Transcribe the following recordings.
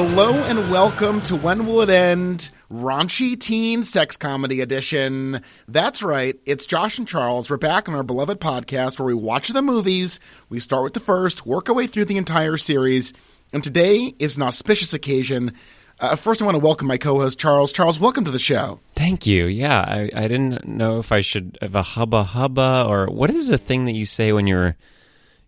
Hello and welcome to When Will It End? Raunchy Teen Sex Comedy Edition. That's right, it's Josh and Charles. We're back on our beloved podcast where we watch the movies. We start with the first, work our way through the entire series, and today is an auspicious occasion. Uh, first, I want to welcome my co host, Charles. Charles, welcome to the show. Thank you. Yeah, I, I didn't know if I should have a hubba hubba or what is the thing that you say when you're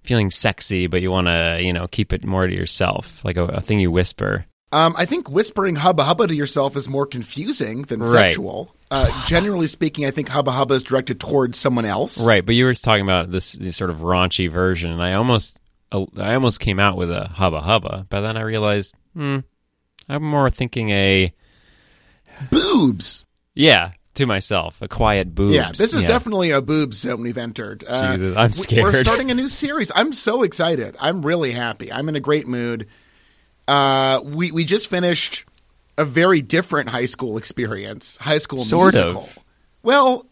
feeling sexy, but you want to, you know, keep it more to yourself, like a, a thing you whisper. Um, I think whispering hubba hubba to yourself is more confusing than Right. sexual. Uh, generally speaking, I think hubba hubba is directed towards someone else. Right, but you were talking about this, this sort of raunchy version, and I almost, I almost came out with a hubba hubba, but then I realized, hmm, I'm more thinking a, Boobs. yeah, to myself, a quiet boobs. Yeah, this is Yeah. definitely a boobs zone we've entered. Uh, Jesus, I'm we- We're starting a new series. I'm so excited. I'm really happy. I'm in a great mood. Uh, we we just finished a very different high school experience, high school Sort of. musical. Well,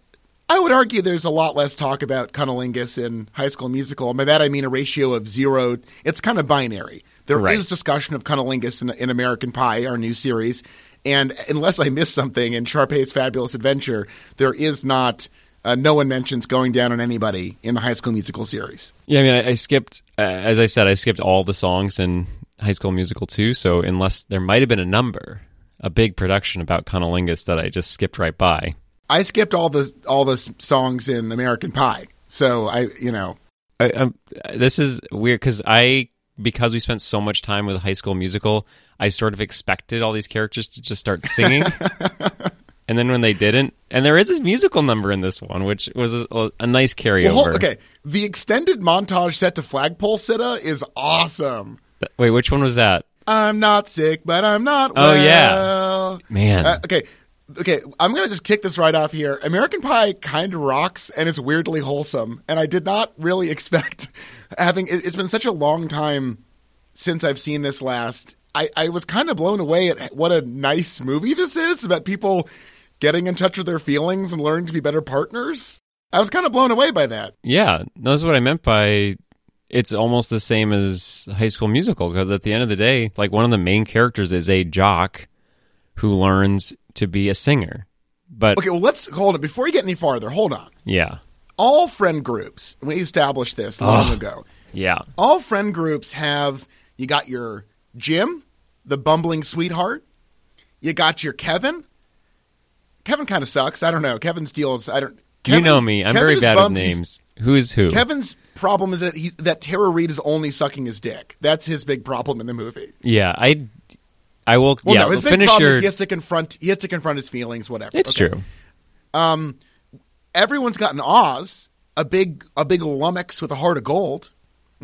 I would argue there's a lot less talk about cunnilingus in High School Musical. And by that I mean a ratio of zero. It's kind of binary. There is Right. discussion of cunnilingus in, in American Pie, our new series. And unless I missed something in Sharpay's Fabulous Adventure, there is not. Uh, no one mentions going down on anybody in the High School Musical series. Yeah, I mean, I, I skipped, uh, as I said, I skipped all the songs in High School Musical 2. So unless there might have been a number, a big production about cunnilingus that I just skipped right by. I skipped all the all the songs in American Pie, so I you know I, I'm, this is weird because I, because we spent so much time with High School Musical, I sort of expected all these characters to just start singing. and then when they didn't, and there is this musical number in this one, which was a, a nice carryover. well, okay. The extended montage set to Flagpole Sitta is awesome. Th- Wait, which one was that? I'm not sick, but I'm not. Oh, yeah. Man. Uh, okay, okay. I'm gonna just kick this right off here. American Pie kind of rocks, and it's weirdly wholesome. And I did not really expect having. It, it's been such a long time since I've seen this last. I, I was kind of blown away at what a nice movie this is about people getting in touch with their feelings and learning to be better partners. I was kind of blown away by that. Yeah, that's what I meant by it's almost the same as High School Musical because at the end of the day, like one of the main characters is a jock who learns to be a singer. But Okay, well, let's hold it before you get any farther. Hold on. yeah, All friend groups, we established this long ago. yeah, all friend groups have you got your Jim, the bumbling sweetheart. You got your Kevin. Kevin kind of sucks. I don't know. Kevin's deal is I don't. you know me. I'm Kevin very bad bummed he's- names. Who is who? Kevin's problem is that he that Tara Reid is only sucking his dick. That's his big problem in the movie. Yeah, I, I will. Well, yeah, no, his big finish problem your. is he has to confront. He has to confront his feelings. Whatever. it's Okay. true. everyone's got an Oz, a big a big lummox with a heart of gold.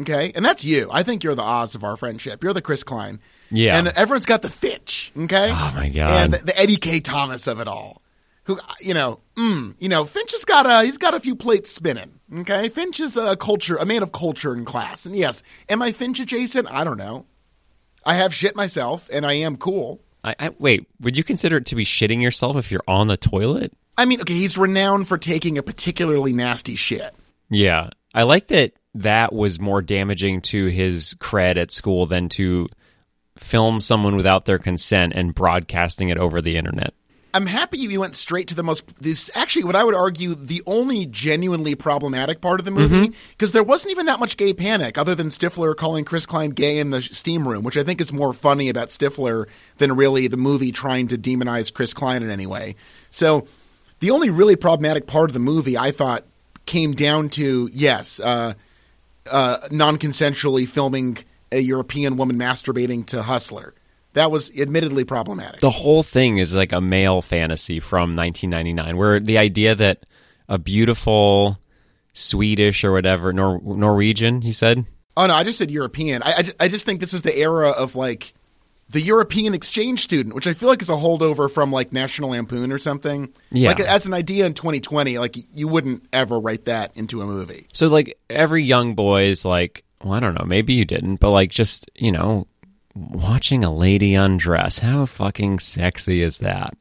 Okay, and that's you. I think you're the Oz of our friendship. You're the Chris Klein. Yeah. and everyone's got the Finch. Okay. Oh, my God. And the Eddie Kaye Thomas of it all. Who you know? Mm, you know, Finch has got a he's got a few plates spinning. Okay, Finch is a culture, a man of culture and class. And yes, am I Finch adjacent? I don't know. I have shit myself, and I am cool. I, I wait. Would you consider it to be shitting yourself if you're on the toilet? I mean, okay, he's renowned for taking a particularly nasty shit. Yeah. I like that that was more damaging to his cred at school than to film someone without their consent and broadcasting it over the internet. I'm happy you went straight to the most. This actually, what I would argue, the only genuinely problematic part of the movie, because there wasn't even that much gay panic, other than Stifler calling Chris Klein gay in the steam room, which I think is more funny about Stifler than really the movie trying to demonize Chris Klein in any way. So, the only really problematic part of the movie, I thought, came down to yes, uh, uh, non-consensually filming a European woman masturbating to Hustler. That was admittedly problematic. The whole thing is like a male fantasy from 1999, where the idea that a beautiful Swedish or whatever, Nor- Norwegian, he said? Oh no, I just said European. I, I, I just think this is the era of like the European exchange student, which I feel like is a holdover from like National Lampoon or something. Yeah. Like as an idea in 2020, like you wouldn't ever write that into a movie. So, like, every young boy is like, well, I don't know, maybe you didn't, but like, just, you know, watching a lady undress, how fucking sexy is that?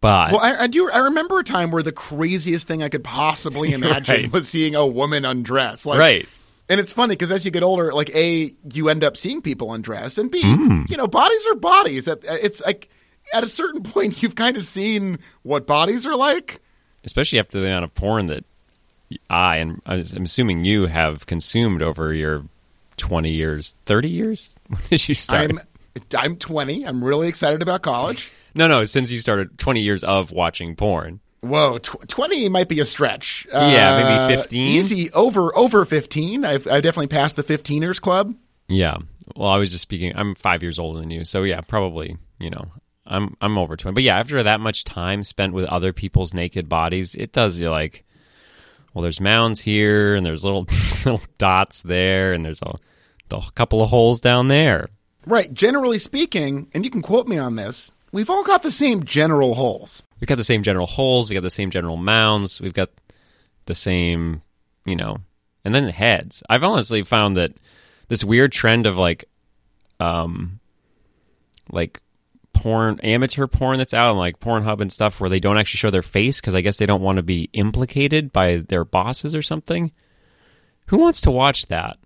But Well, I, I do. I remember a time where the craziest thing I could possibly imagine Right. was seeing a woman undress. Like, right. And it's funny because as you get older, like a you end up seeing people undress, and b Hmm. you know bodies are bodies. At- It's like at a certain point you've kind of seen what bodies are like. especially after the amount of porn that I and I'm assuming you have consumed over your 20 years, 30 years. When did you start? I'm I'm 20. I'm really excited about college. no, no, since you started 20 years of watching porn. Whoa, tw- 20 might be a stretch. Yeah, maybe Uh, 15? Easy over over 15. I've I definitely passed the 15ers club. Yeah. Well, I was just speaking. I'm five years older than you, so yeah, probably. You know, I'm I'm over 20. But yeah, after that much time spent with other people's naked bodies, it does you like. Well, there's mounds here, and there's little little dots there, and there's a, a couple of holes down there. Right. Generally speaking, and you can quote me on this, we've all got the same general holes. We've got the same general holes. We've got the same general mounds. We've got the same, you know, and then heads. I've honestly found that this weird trend of like, um, like porn, amateur porn that's out on like Pornhub and stuff, where they don't actually show their face because I guess they don't want to be implicated by their bosses or something. Who wants to watch that?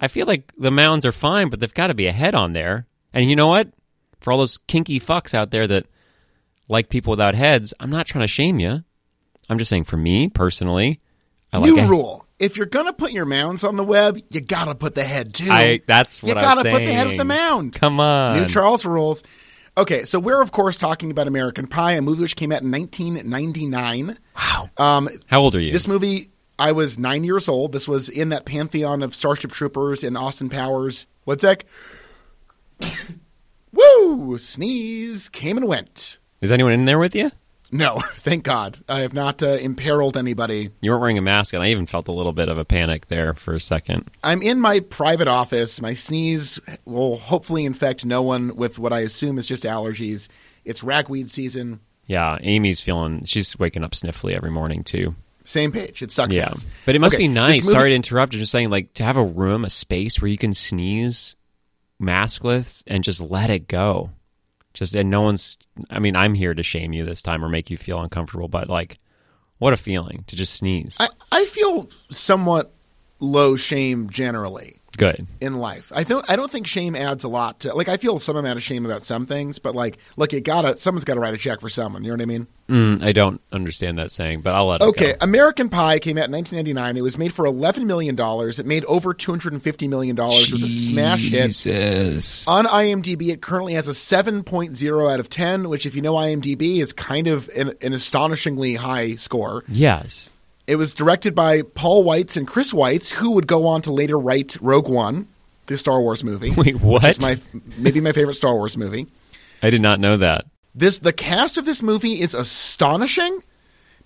I feel like the mounds are fine, but they've got to be a head on there. And you know what? For all those kinky fucks out there that like people without heads, I'm not trying to shame you. I'm just saying for me personally, I like New a- rule. If you're gonna put your mounds on the web, you gotta put the head too. I that's you gotta put the head with the mound. Come on. New Charles rules. Okay, so we're of course talking about American Pie, a movie which came out in 1999. wow. Um, How old are you? this movie, I was nine years old. This was in that pantheon of Starship Troopers and Austin Powers. What's that? Woo! Sneeze came and went. Is anyone in there with you? No, thank God. I have not uh, imperiled anybody. You weren't wearing a mask, and I even felt a little bit of a panic there for a second. I'm in my private office. My sneeze will hopefully infect no one with what I assume is just allergies. It's ragweed season. Yeah, Amy's feeling. She's waking up sniffly every morning too. Same page. It sucks. Yeah, ass. but it must Okay, be nice. movie- Sorry to interrupt. I'm just saying, like to have a room, a space where you can sneeze maskless and just let it go. Just and no one's. I mean, I'm here to shame you this time or make you feel uncomfortable, but like, what a feeling to just sneeze. I, I feel somewhat low shame generally Good. in life. I don't I don't think shame adds a lot to like I feel some amount of shame about some things, but like look, you gotta someone's gotta write a check for someone, you know what I mean? Mm, I don't understand that saying, but I'll let it Okay. American Pie came out in 1999. It was made for 11 million dollars. It made over 250 million dollars. It was a smash hit. On IMDb, it currently has a 7.0 out of 10, which, if you know IMDb, is kind of an, an astonishingly high score. Yes. It was directed by Paul Weitz and Chris Weitz, who would go on to later write Rogue One, the Star Wars movie. Wait, Which is what? my maybe my favorite Star Wars movie. I did not know that. This the cast of this movie is astonishing.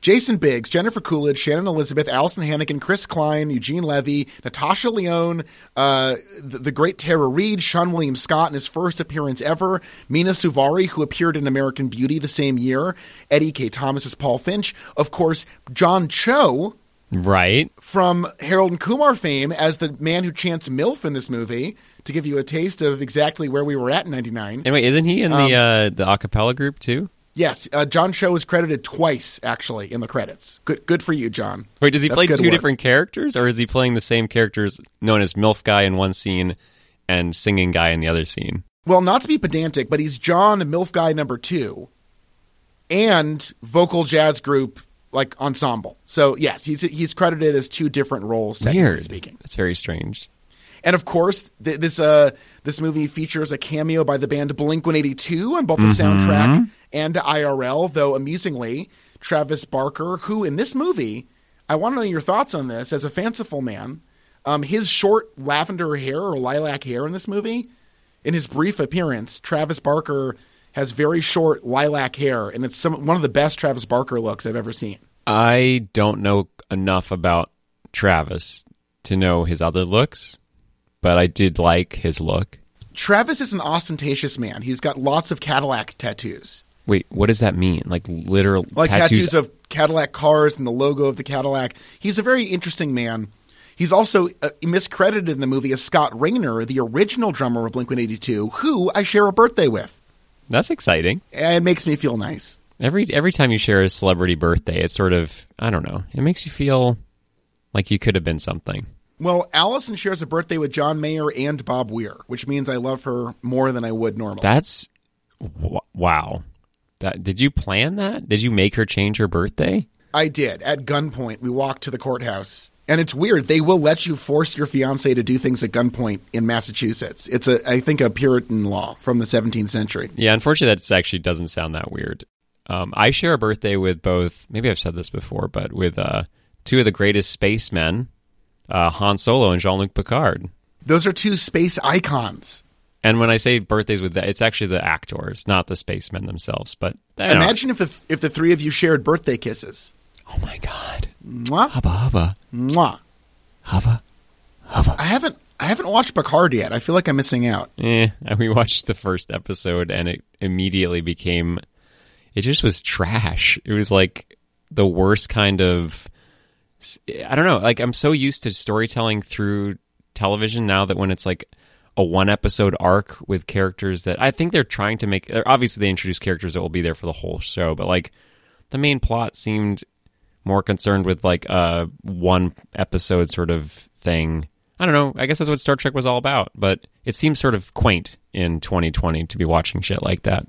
Jason Biggs, Jennifer Coolidge, Shannon Elizabeth, Alyson Hannigan, Chris Klein, Eugene Levy, Natasha Lyonne, uh, the, the great Tara Reid, Seann William Scott in his first appearance ever, Mena Suvari, who appeared in American Beauty the same year, Eddie Kaye Thomas as Paul Finch, of course, John Cho Right? from Harold and Kumar fame as the man who chants MILF in this movie, to give you a taste of exactly where we were at in 99. Anyway, isn't he in Um, the uh, the acapella group too? Yes, uh, John Cho was credited twice actually in the credits. Good, good for you, John. Wait, does he That's play two work. different characters, or is he playing the same characters known as MILF guy in one scene and singing guy in the other scene? Well, not to be pedantic, but he's John MILF guy number two, and vocal jazz group like ensemble. So yes, he's he's credited as two different roles. Technically Weird. speaking. That's very strange. And of course, th- this uh, this movie features a cameo by the band Blink One Eighty Two on both the soundtrack and IRL. Though amusingly, Travis Barker, who in this movie, I want to know your thoughts on this as a fanciful man. Um, his short lavender hair or lilac hair in this movie, in his brief appearance, Travis Barker has very short lilac hair, and it's some one of the best Travis Barker looks I've ever seen. I don't know enough about Travis to know his other looks, but I did like his look. Travis is an ostentatious man. He's got lots of Cadillac tattoos. Wait, what does that mean? Like literal like tattoos? tattoos. of Cadillac cars and the logo of the Cadillac. He's a very interesting man. He's also uh, miscredited in the movie as Scott Raynor, the original drummer of Blink 182, who I share a birthday with. That's exciting. It makes me feel nice. Every every time you share a celebrity birthday, it's sort of I don't know. It makes you feel like you could have been something. Well, Allison shares a birthday with John Mayer and Bob Weir, which means I love her more than I would normally. That's wow. That did you plan that? Did you make her change her birthday? I did. At gunpoint, we walked to the courthouse. And it's weird. They will let you force your fiance to do things at gunpoint in Massachusetts. It's a, I think, a Puritan law from the 17th century. Yeah, unfortunately, that actually doesn't sound that weird. Um, I share a birthday with both. Maybe I've said this before, but with uh, two of the greatest spacemen, uh, Han Solo and Jean Luc Picard. Those are two space icons. And when I say birthdays with that, it's actually the actors, not the spacemen themselves. But I don't know. Imagine if the if the three of you shared birthday kisses. oh my god, Mwah, hubba hubba mwah. hubba hubba. I haven't I haven't watched Picard yet. I feel like I'm missing out. Yeah, we watched the first episode, and it immediately became. It just was trash. It was like the worst kind of. I don't know. Like I'm so used to storytelling through television now that when it's like a one episode arc with characters that I think they're trying to make. Obviously, they introduce characters that will be there for the whole show, but like the main plot seemed more concerned with like a one episode sort of thing. I don't know. I guess that's what Star Trek was all about, but it seems sort of quaint in 2020 to be watching shit like that.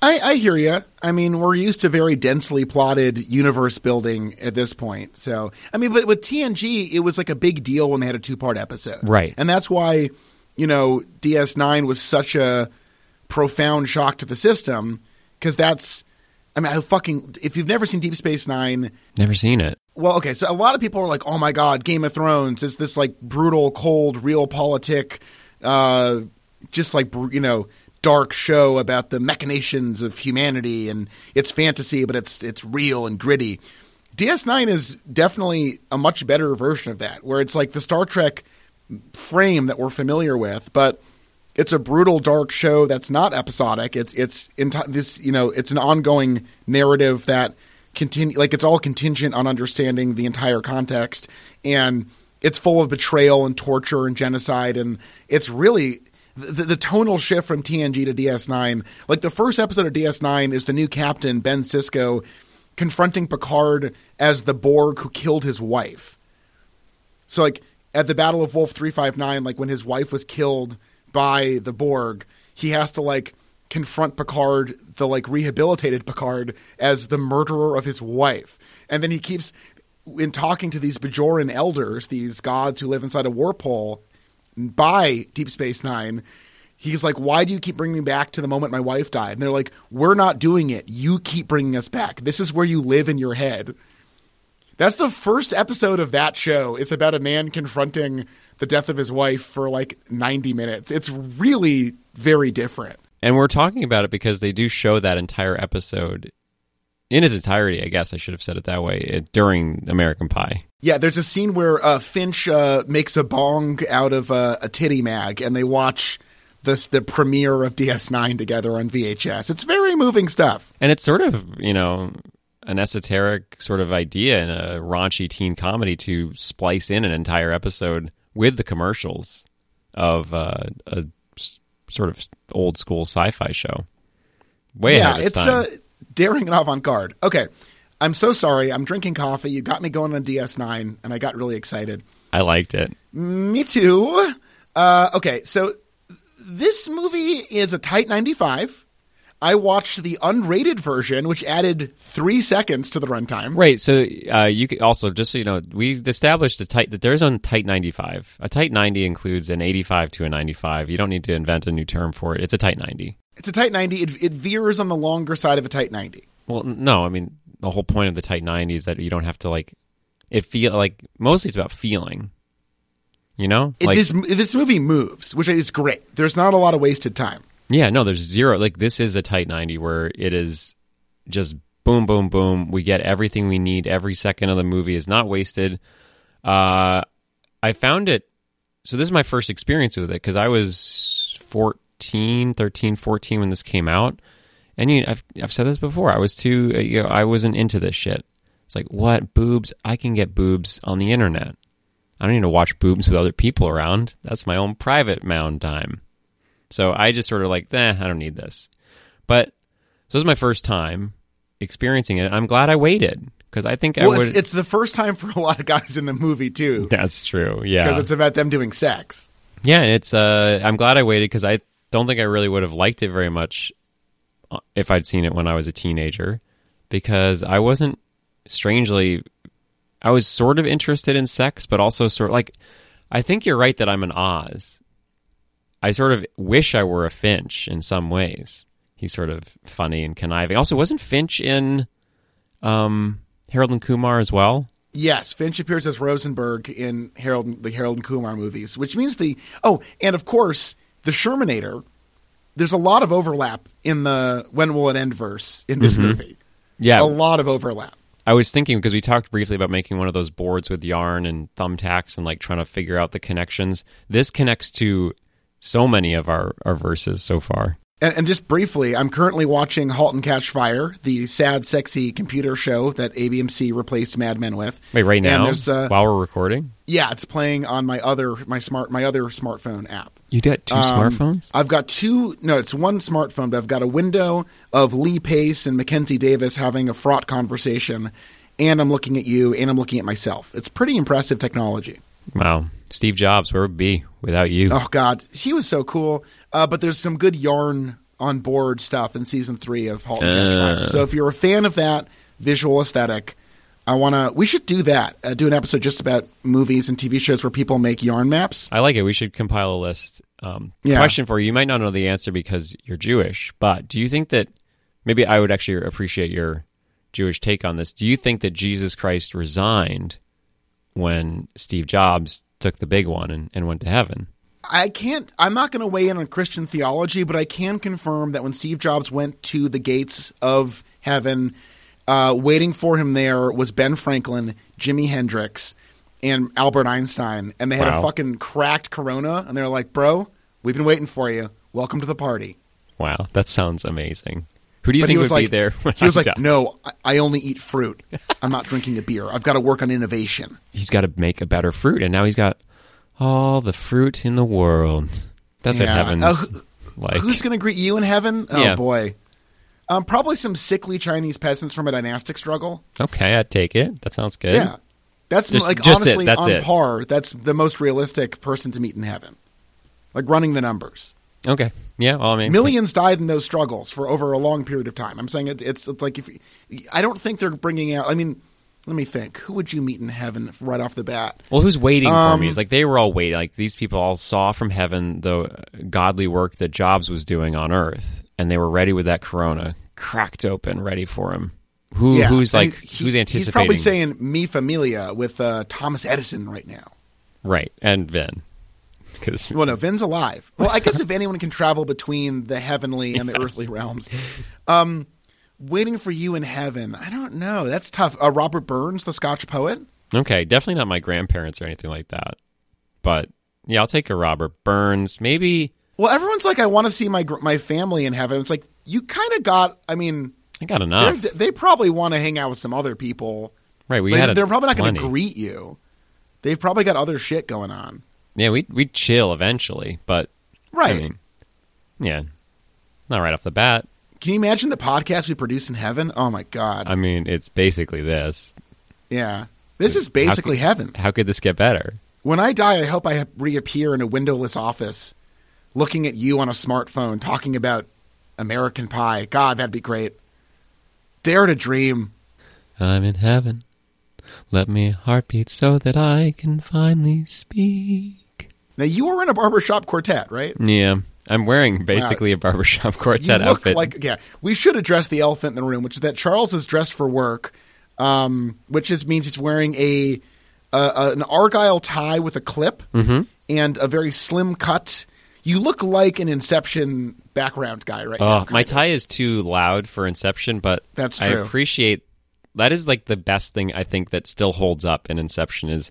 I, I hear you. I mean, we're used to very densely plotted universe building at this point. So, I mean, but with TNG, it was like a big deal when they had a two part episode. Right. And that's why, you know, DS9 was such a profound shock to the system because that's, I mean, I fucking, if you've never seen Deep Space Nine, Never seen it. well, okay, so a lot of people are like, "Oh my god, Game of Thrones is this like brutal, cold, realpolitik, uh, just like you know, dark show about the machinations of humanity, and it's fantasy, but it's it's real and gritty." DS9 is definitely a much better version of that, where it's like the Star Trek frame that we're familiar with, but it's a brutal, dark show that's not episodic. It's it's this you know it's an ongoing narrative that continue like it's all contingent on understanding the entire context, and it's full of betrayal and torture and genocide, and it's really. The, the tonal shift from TNG to DS9, like the first episode of DS9 is the new captain, Ben Sisko, confronting Picard as the Borg who killed his wife. So like at the Battle of Wolf 359 like when his wife was killed by the Borg, he has to like confront Picard, the like rehabilitated Picard as the murderer of his wife. And then he keeps in talking to these Bajoran elders, these gods who live inside a warp hole by Deep Space 9. He's like, "Why do you keep bringing me back to the moment my wife died?" And they're like, "We're not doing it. You keep bringing us back. This is where you live in your head." That's the first episode of that show. It's about a man confronting the death of his wife for like 90 minutes. It's really very different. And we're talking about it because they do show that entire episode in its entirety, I guess I should have said it that way, it, during American Pie. Yeah, there's a scene where uh, Finch uh, makes a bong out of uh, a titty mag, and they watch this the premiere of DS9 together on VHS. It's very moving stuff. And it's sort of, you know, an esoteric sort of idea in a raunchy teen comedy to splice in an entire episode with the commercials of uh, a s- sort of old school sci-fi show. Way yeah, ahead of its it's time. Daring and avant garde. Okay, I'm so sorry. I'm drinking coffee. You got me going on DS9, and I got really excited. I liked it. Me too. Uh, okay, so this movie is a tight 95. I watched the unrated version, which added three seconds to the runtime. Right. So uh, you could also just so you know, we established a tight that there's a tight 95. A tight 90 includes an 85 to a 95. You don't need to invent a new term for it. It's a tight 90. It's a tight 90. It, it veers on the longer side of a tight 90. Well, no, I mean the whole point of the tight 90 is that you don't have to like it feel like mostly it's about feeling. You know? It, like this, this movie moves, which is great. There's not a lot of wasted time. Yeah, no, there's zero. Like this is a tight 90 where it is just boom, boom, boom. We get everything we need. Every second of the movie is not wasted. Uh, I found it. So this is my first experience with it because I was 14, 13, 14 when this came out. And you, I've, I've said this before. I was too, uh, you know, I wasn't into this shit. It's like, what? Boobs? I can get boobs on the internet. I don't need to watch boobs with other people around. That's my own private mound time. So I just sort of like, eh, I don't need this. But so this is my first time experiencing it. I'm glad I waited because I think I would. it's, it's the first time for a lot of guys in the movie too, that's true. Yeah, because it's about them doing sex. yeah. and It's. Uh, I'm glad I waited because I don't think I really would have liked it very much uh, if I'd seen it when I was a teenager, because I wasn't strangely. I was sort of interested in sex, but also sort of, like. I think you're right that I'm an Oz. I sort of wish I were a Finch in some ways. He's sort of funny and conniving. Also, wasn't Finch in um, Harold and Kumar as well? Yes, Finch appears as Rosenberg in Harold the Harold and Kumar movies, which means the oh, and of course the Shermanator. There's a lot of overlap in the When Will It End verse in this movie. Yeah, A lot of overlap. I was thinking because we talked briefly about making one of those boards with yarn and thumbtacks and like trying to figure out the connections. This connects to so many of our, our verses so far. And, and just briefly, I'm currently watching *Halt and Catch Fire*, the sad, sexy computer show that AMC replaced Mad Men with. Wait, right now uh, while we're recording, Yeah, it's playing on my other my smart my other smartphone app. You got two Um, smartphones. I've got two. No, it's one smartphone, but I've got a window of Lee Pace and Mackenzie Davis having a fraught conversation, and I'm looking at you, and I'm looking at myself. It's pretty impressive technology. Wow, Steve Jobs, where would be without you? Oh God, he was so cool. Uh, but there's some good yarn on board stuff in season three of *Halt and Catch Uh. Fire*. So if you're a fan of that visual aesthetic. I want to. We should do that. Uh, do an episode just about movies and TV shows where people make yarn maps. I like it. We should compile a list. Um, Yeah. Question for you: You might not know the answer because you're Jewish, but do you think that maybe I would actually appreciate your Jewish take on this? Do you think that Jesus Christ resigned when Steve Jobs took the big one and, and went to heaven? I can't. I'm not going to weigh in on Christian theology, but I can confirm that when Steve Jobs went to the gates of heaven, uh, waiting for him there was Ben Franklin, Jimi Hendrix, and Albert Einstein, and they had Wow. a fucking cracked Corona, and they were like, "Bro, we've been waiting for you. Welcome to the party." Wow, that sounds amazing. Who do you But think would like, be there? When he was I like, die? "No, I, only eat fruit. I'm not drinking a beer. I've got to work on innovation." He's got to make a better fruit, and now he's got all the fruit in the world. That's what Yeah. heaven's Uh, like. Who's going to greet you in heaven? Oh Yeah. boy. Um, probably some sickly Chinese peasants from a dynastic struggle. okay, I'd take it. That sounds good. Yeah, that's Just- like just honestly on it. par. That's the most realistic person to meet in heaven. Like running the numbers, Okay. Yeah. Well, I mean, millions died in those struggles for over a long period of time. I'm saying it, it's, it's like if I don't think they're bringing out. I mean, let me think. Who would you meet in heaven right off the bat? Well, who's waiting for Um, me? It's like they were all waiting. Like these people all saw from heaven the godly work that Jobs was doing on Earth, and they were ready with that Corona cracked open, ready for him. Who Yeah, who's like he- who's anticipating? He's probably saying "mi familia" with uh, Thomas Edison right now. right and Vin, because Well, no, Vin's alive. Well, I guess if anyone can travel between the heavenly and the Yes. earthly realms, um, waiting for you in heaven. I don't know. That's tough. Uh, Robert Burns, the Scotch poet. okay, definitely not my grandparents or anything like that. But yeah, I'll take a Robert Burns. Maybe Well, everyone's like, I want to see my my family in heaven. It's like you kind of got. I mean, I got enough. they probably want to hang out with some other people. right, we a they're probably not going to greet you. They've probably got other shit going on. Yeah, we we chill eventually, but Right. I mean, yeah, not right off the bat. Can you imagine the podcast we produce in heaven? Oh my god. I mean, it's basically this. yeah. This is basically How heaven. How could this get better? When I die, I hope I reappear in a windowless office looking at you on a smartphone talking about American Pie. God, that'd be great. Dare to dream. I'm in heaven. Let me heartbeat so that I can finally speak. Now, you were in a barbershop quartet, right? Yeah, I'm wearing basically a barbershop quartet outfit. like, yeah, we should address the elephant in the room, which is that Charles is dressed for work, um, which just means he's wearing a, uh, an Argyle tie with a clip Mm-hmm. and a very slim cut. You look like an Inception background guy right now. my tie is too loud for Inception, but That's I true. appreciate that is like the best thing I think that still holds up in Inception is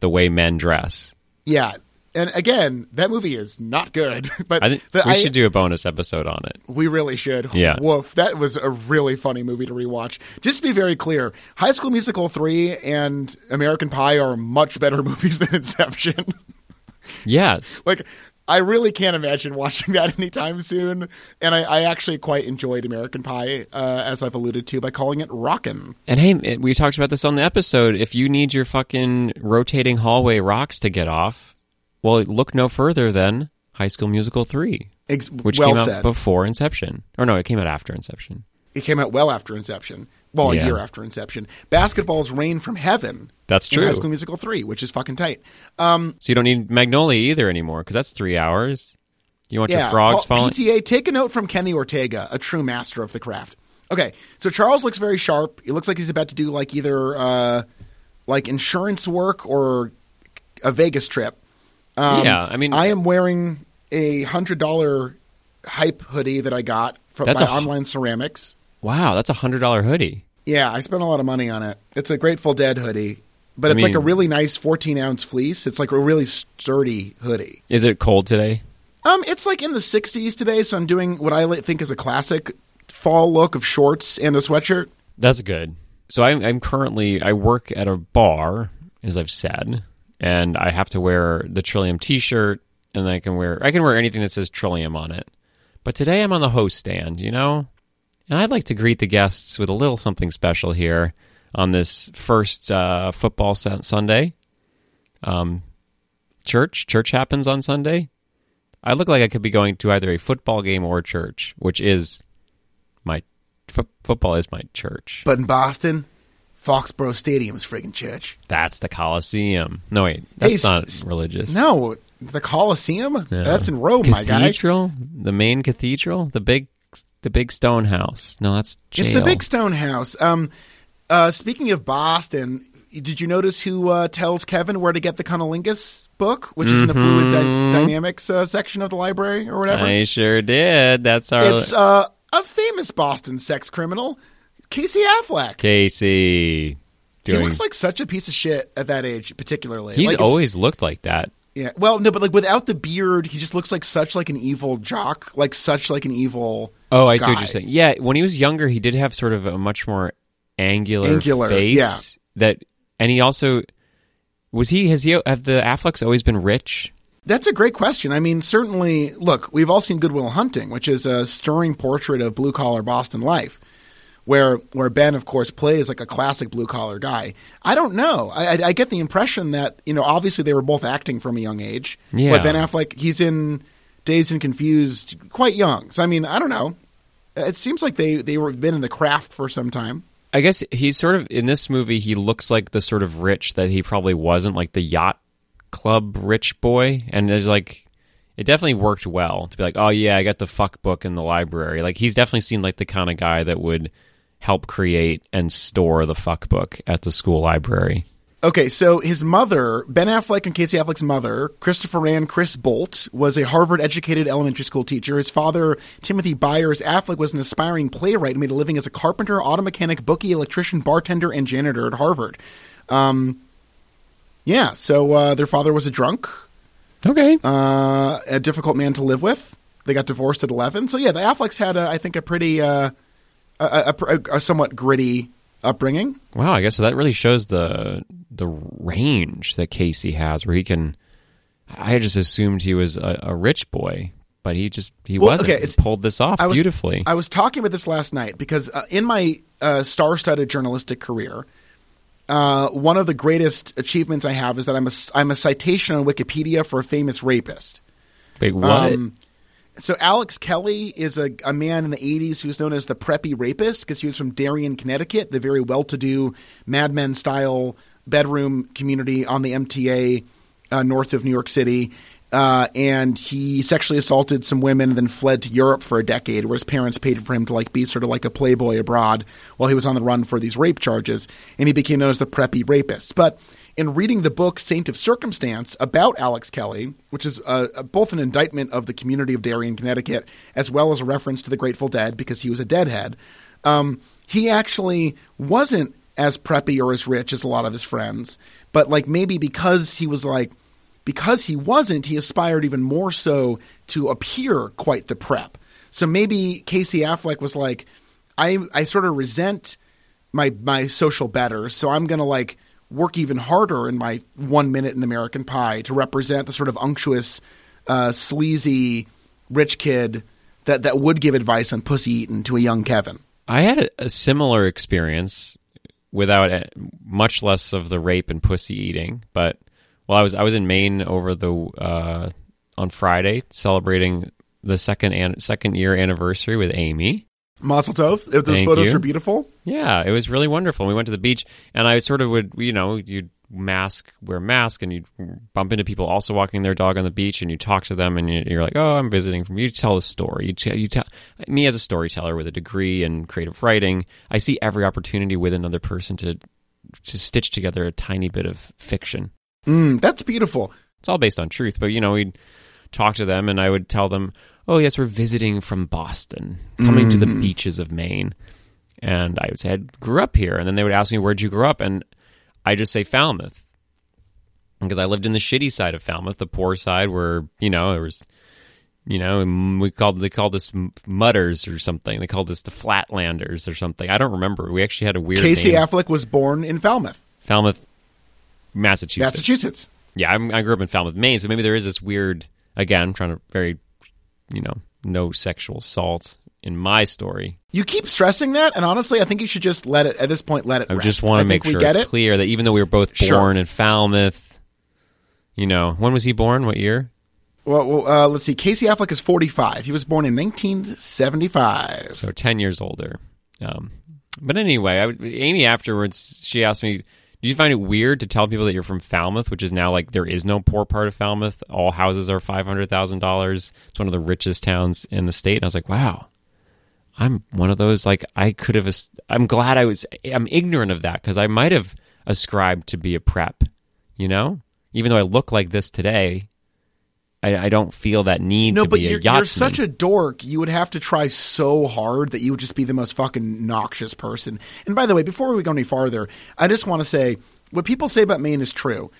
the way men dress. Yeah. And again, that movie is not good, but I think the- we I- should do a bonus episode on it. We really should. Yeah. Woof. That was a really funny movie to rewatch. Just to be very clear, High School Musical 3 and American Pie are much better movies than Inception. Yes, like, I really can't imagine watching that anytime soon. And I, I actually quite enjoyed American Pie, uh, as I've alluded to, by calling it rockin'. And hey, we talked about this on the episode. If you need your fucking rotating hallway rocks to get off, well, look no further than High School Musical 3, Ex- which well came out said. before Inception. Or no, it came out after Inception. it came out well after Inception. Well, Yeah. a year after Inception. Basketball's Rain from Heaven. That's true. High School Musical 3, which is fucking tight. Um, So you don't need Magnolia either anymore because that's three hours. You want yeah. your frogs falling? PTA, take a note from Kenny Ortega, a true master of the craft. Okay, so Charles looks very sharp. He looks like he's about to do like either uh, like insurance work or a Vegas trip. Um, Yeah, I mean- I am wearing a hundred dollar hype hoodie that I got from my a- online ceramics. Wow, that's a hundred dollar hoodie. Yeah, I spent a lot of money on it. It's a Grateful Dead hoodie, but I it's like a really nice 14 ounce fleece. It's like a really sturdy hoodie. Is it cold today? Um, it's like in the 60s today, so I'm doing what I li- think is a classic fall look of shorts and a sweatshirt. That's good. So I'm, I'm currently I work at a bar, as I've said, and I have to wear the Trillium T-shirt, and I can wear I can wear anything that says Trillium on it. But today I'm on the host stand, you know, and I'd like to greet the guests with a little something special here on this first uh, football Sunday. Um, church church happens on Sunday. I look like I could be going to either a football game or church, which is my fo- football is my church. But in Boston, Foxborough Stadium is friggin' church. That's the Coliseum. No, wait, that's Hey, not s- religious. No, the Coliseum? That's in Rome, my guy. cathedral, the main cathedral, the big, the big stone house. No, that's jail. It's the Big Stone House. Um, uh, speaking of Boston, did you notice who uh, tells Kevin where to get the Cunnilingus book, which is in the Fluid Dy- Dynamics uh, section of the library or whatever? I sure did. That's our It's uh, a famous Boston sex criminal, Casey Affleck. Casey. He looks like such a piece of shit at that age, particularly. he's Like, always looked like that. yeah. Well, no, but like without the beard, he just looks like such like an evil jock, like such like an evil. Oh, I see what you're saying. Yeah, when he was younger, he did have sort of a much more angular, Angular, face. yeah. That, and he also was he has he have the Afflecks always been rich? That's a great question. I mean, certainly, look, we've all seen Good Will Hunting, which is a stirring portrait of blue collar Boston life, where where Ben, of course, plays like a classic blue collar guy. I don't know. I, I, I get the impression that you know, obviously, they were both acting from a young age. Yeah. But Ben Affleck, he's in Dazed and Confused quite young. So I mean, I don't know. It seems like they they were been in the craft for some time. I guess he's sort of in this movie. He looks like the sort of rich that he probably wasn't, like the yacht club rich boy. And there's like, it definitely worked well to be like, oh yeah, I got the fuck book in the library. Like he's definitely seemed like the kind of guy that would help create and store the fuck book at the school library. Okay, so his mother, Ben Affleck and Casey Affleck's mother, Christopher Ann Chris Boldt, was a Harvard educated elementary school teacher. His father, Timothy Byers Affleck, was an aspiring playwright and made a living as a carpenter, auto mechanic, bookie, electrician, bartender, and janitor at Harvard. Um, yeah, so uh, their father was a drunk, Okay. uh, a difficult man to live with. They got divorced at 11. So yeah, the Afflecks had, a, I think, a pretty, uh, a, a, a, a somewhat gritty upbringing. Wow, I guess so that really shows the the range that Casey has where he can I just assumed he was a, a rich boy, but he just he Well, wasn't. okay, he pulled this off I was, beautifully. I was talking about this last night because uh, in my uh, star-studded journalistic career, uh, one of the greatest achievements I have is that I'm a I'm a citation on Wikipedia for a famous rapist. Wait, what? Um, so Alex Kelly is a, a man in the 80s who's known as the preppy rapist because he was from Darien, Connecticut, the very well-to-do Mad Men style bedroom community on the MTA uh, north of New York City. Uh, and he sexually assaulted some women and then fled to Europe for a decade where his parents paid for him to like be sort of like a playboy abroad while he was on the run for these rape charges. And he became known as the preppy rapist. But in reading the book Saint of Circumstance about Alex Kelly, which is uh, both an indictment of the community of Darien, Connecticut, as well as a reference to the Grateful Dead because he was a deadhead, um, he actually wasn't as preppy or as rich as a lot of his friends. But like maybe because he was like, because he wasn't, he aspired even more so to appear quite the prep. So maybe Casey Affleck was like, I I sort of resent my my social betters, so I'm gonna like work even harder in my one minute in American Pie to represent the sort of unctuous uh, sleazy rich kid that that would give advice on pussy eating to a young Kevin. I had a, a similar experience without uh, much less of the rape and pussy eating, but well, I was I was in Maine over the uh, on Friday celebrating the second an- second year anniversary with Amy. Mazel tov. If those Thank photos you. are beautiful. Yeah, it was really wonderful. We went to the beach, and I sort of would, you know, you'd mask, wear mask, and you'd bump into people also walking their dog on the beach, and you talk to them, and you- you're like, "Oh, I'm visiting from." You tell a story. You tell, you tell me as a storyteller with a degree in creative writing. I see every opportunity with another person to to stitch together a tiny bit of fiction. Mm, that's beautiful. It's all based on truth, but you know, we'd talk to them and I would tell them, "Oh, yes, we're visiting from Boston, coming to the mm-hmm. beaches of Maine." And I would say I grew up here, and then they would ask me, "Where'd you grow up?" And I just say Falmouth because I lived in the shitty side of Falmouth, the poor side, where you know there was, you know, we called they called us m- mudders or something. They called us the Flatlanders or something. I don't remember. We actually had a weird Casey name. Affleck was born in Falmouth, Falmouth, Massachusetts. Massachusetts. Yeah, I'm, I grew up in Falmouth, Maine, so maybe there is this weird. Again, I'm trying to very, you know, no sexual assault in my story. You keep stressing that, and honestly, I think you should just let it at this point. Let it. I rest. just want to make sure we get it's it. clear that even though we were both Sure. born in Falmouth, you know, when was he born? What year? Well, well uh, let's see. Casey Affleck is forty-five. He was born in nineteen seventy-five. So ten years older. Um, but anyway, I, Amy afterwards she asked me, "Do you find it weird to tell people that you're from Falmouth, which is now like there is no poor part of Falmouth? All houses are five hundred thousand dollars. It's one of the richest towns in the state." And I was like, "Wow." I'm one of those like I could have. I'm glad I was. I'm ignorant of that because I might have ascribed to be a prep. You know, even though I look like this today, I, I don't feel that need No, to but be you're, yachtsman. you're such a dork. You would have to try so hard that you would just be the most fucking noxious person. And by the way, before we go any farther, I just want to say what people say about Maine is true.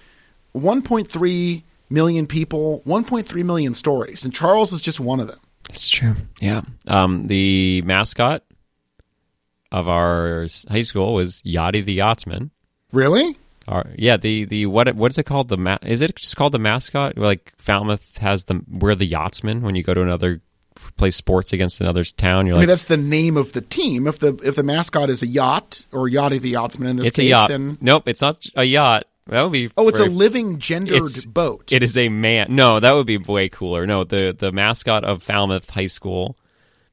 1.3 million people, 1.3 million stories, and Charles is just one of them. It's true. Yeah. Um, the mascot of our high school was Yachty the Yachtsman. Really? Our, yeah. The the what what is it called? The ma- is it just called the mascot? Like Falmouth has the we're the Yachtsman when you go to another play sports against another town. You're I like mean, that's the name of the team. If the if the mascot is a yacht or Yachty the Yachtsman in this it's case, a yacht. then Nope, it's not a yacht. That would be. oh, it's a living gendered boat. It is a man. No, that would be way cooler. No, the the mascot of Falmouth High School,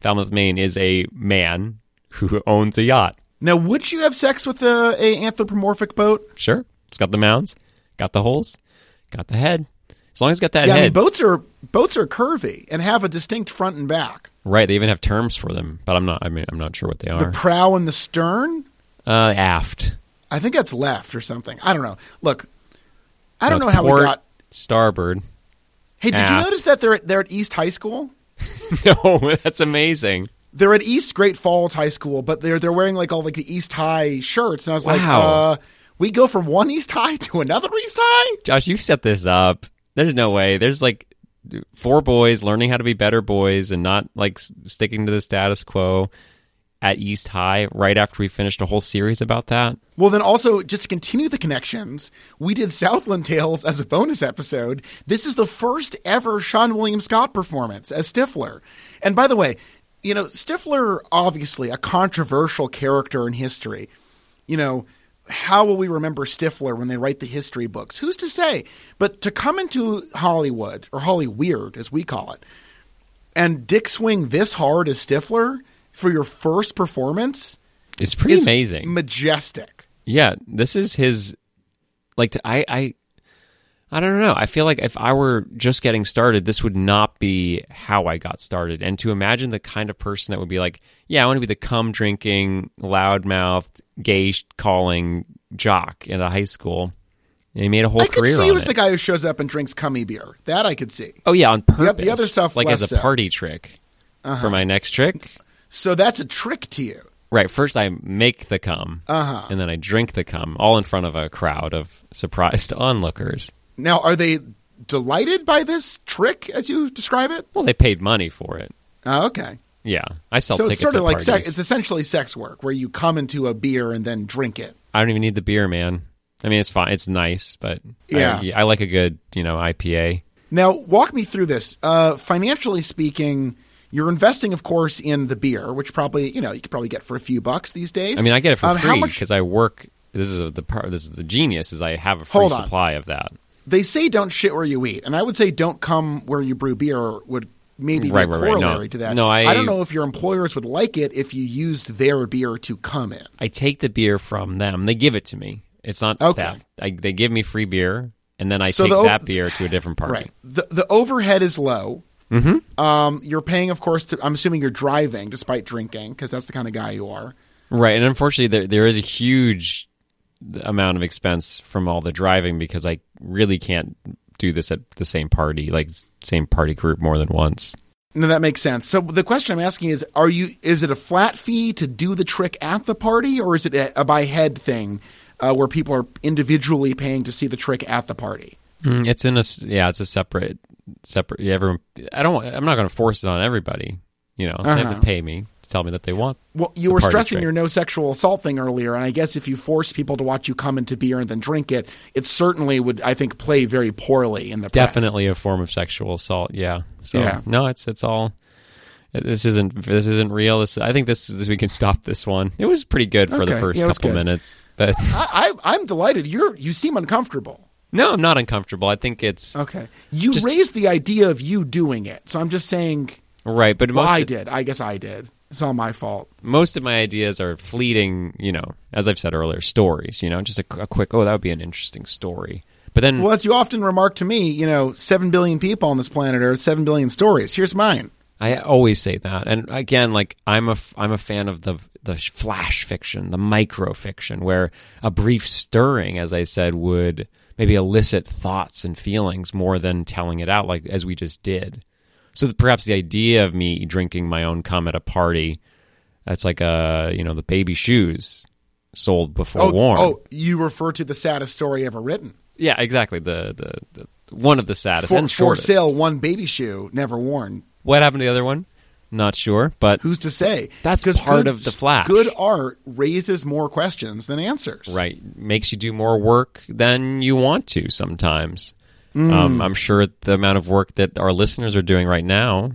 Falmouth, Maine, is a man who owns a yacht. Now, would you have sex with a, a anthropomorphic boat? Sure. It's got the mounds, got the holes, got the head. As long as it's got that Yeah, I mean, boats are boats are curvy and have a distinct front and back. right. They even have terms for them, but I'm not I mean I'm not sure what they are. The prow and the stern. Uh aft. I think that's left or something. I don't know. Look, I No, don't know how port, we got. starboard. Hey, did you notice that they're at, they're at East High School? no, that's amazing. They're at East Great Falls High School, but they're they're wearing like all like the East High shirts, and I was like, Wow. uh, we go from one East High to another East High. Josh, you set this up. There's no way. There's like four boys learning how to be better boys and not like sticking to the status quo at East High right after we finished a whole series about that. Well, then also just to continue the connections, we did Southland Tales as a bonus episode. This is the first ever Seann William Scott performance as Stifler. And by the way, you know, Stifler obviously a controversial character in history. You know, how will we remember Stifler when they write the history books? Who's to say? But to come into Hollywood or Holly Weird as we call it, and dick swing this hard as Stifler for your first performance It's pretty amazing. majestic. Yeah, this is his. Like to, I, I, I don't know. I feel like if I were just getting started, this would not be how I got started. And to imagine the kind of person that would be like, yeah, I want to be the cum drinking, loudmouth, gay calling jock in a high school. And he made a whole I could career see on he was it. the guy who shows up and drinks cummy beer. That I could see. oh yeah, on purpose. the other stuff like as a so. party trick Uh-huh. for my next trick. So that's a trick to you. Right. First, I make the cum, Uh-huh. and then I drink the cum, all in front of a crowd of surprised onlookers. Now, are they delighted by this trick as you describe it? Well, they paid money for it. Oh, okay. Yeah, I sell So tickets it's sort of like parties. sex. It's essentially sex work where you come into a beer and then drink it. I don't even need the beer, man. I mean, it's fine. It's nice, but Yeah. I, I like a good, you know, IPA. Now, walk me through this. Uh, financially speaking, you're investing, of course, in the beer, which probably you know you could probably get for a few bucks these days. I mean, I get it for Um, free much- because I work. This is the part. This is the genius. Is I have a free supply of that. They say don't shit where you eat, and I would say don't come where you brew beer would maybe Right, be a right, right. No. corollary to that. No, I- don't know if your employers would like it if you used their beer to come in. I take the beer from them. They give it to me. It's not Okay. that. I, they give me free beer, and then I So take the that beer to a different party. Right. The the overhead is low. Mm-hmm. Um, you're paying, of course. To, I'm assuming you're driving despite drinking because that's the kind of guy you are. Right, and unfortunately, there there is a huge amount of expense from all the driving because I really can't do this at the same party, like same party group, more than once. No, that makes sense. So the question I'm asking is: Are you? Is it a flat fee to do the trick at the party, or is it a, a by head thing uh, where people are individually paying to see the trick at the party? Mm, It's in a yeah, it's a separate separate. Yeah, everyone, I don't. I'm not going to force it on everybody. You know, they have Uh-huh. to pay me to tell me that they want. Well, you were stressing trick. your no sexual assault thing earlier, and I guess if you force people to watch you come into beer and then drink it, it certainly would, I think, play very poorly in the press. Definitely a form of sexual assault. Yeah. So Yeah. no, it's it's all. This isn't this isn't real. This I think this, this we can stop this one. It was pretty good for the first Yeah, couple good. minutes, but I, I, I'm delighted. You're you seem uncomfortable. no, I'm not uncomfortable. I think it's Okay, you Just- raised the idea of you doing it, so I'm just saying. right. But Well, I did. I guess I did. It's all my fault. most of my ideas are fleeting. You know, as I've said earlier, stories. You know, just a, a quick. Oh, that would be an interesting story. But then Well, as you often remark to me, you know, seven billion people on this planet Earth, seven billion stories. Here's mine. I always say that, and again, like I'm a I'm a fan of the the flash fiction, the micro fiction, where a brief stirring, as I said, would maybe elicit thoughts and feelings more than telling it out, like as we just did. So perhaps the idea of me drinking my own cum at a party, that's like a you know the baby shoes sold before Oh, worn. oh, you refer to the saddest story ever written. yeah, exactly. The, the the one of the saddest For, and for sale, one baby shoe, never worn. What happened to the other one? Not sure, but Who's to say? That's part good- of the Flash. Good art raises more questions than answers. right makes you do more work than you want to sometimes Mm. um, i'm sure the amount of work that our listeners are doing right now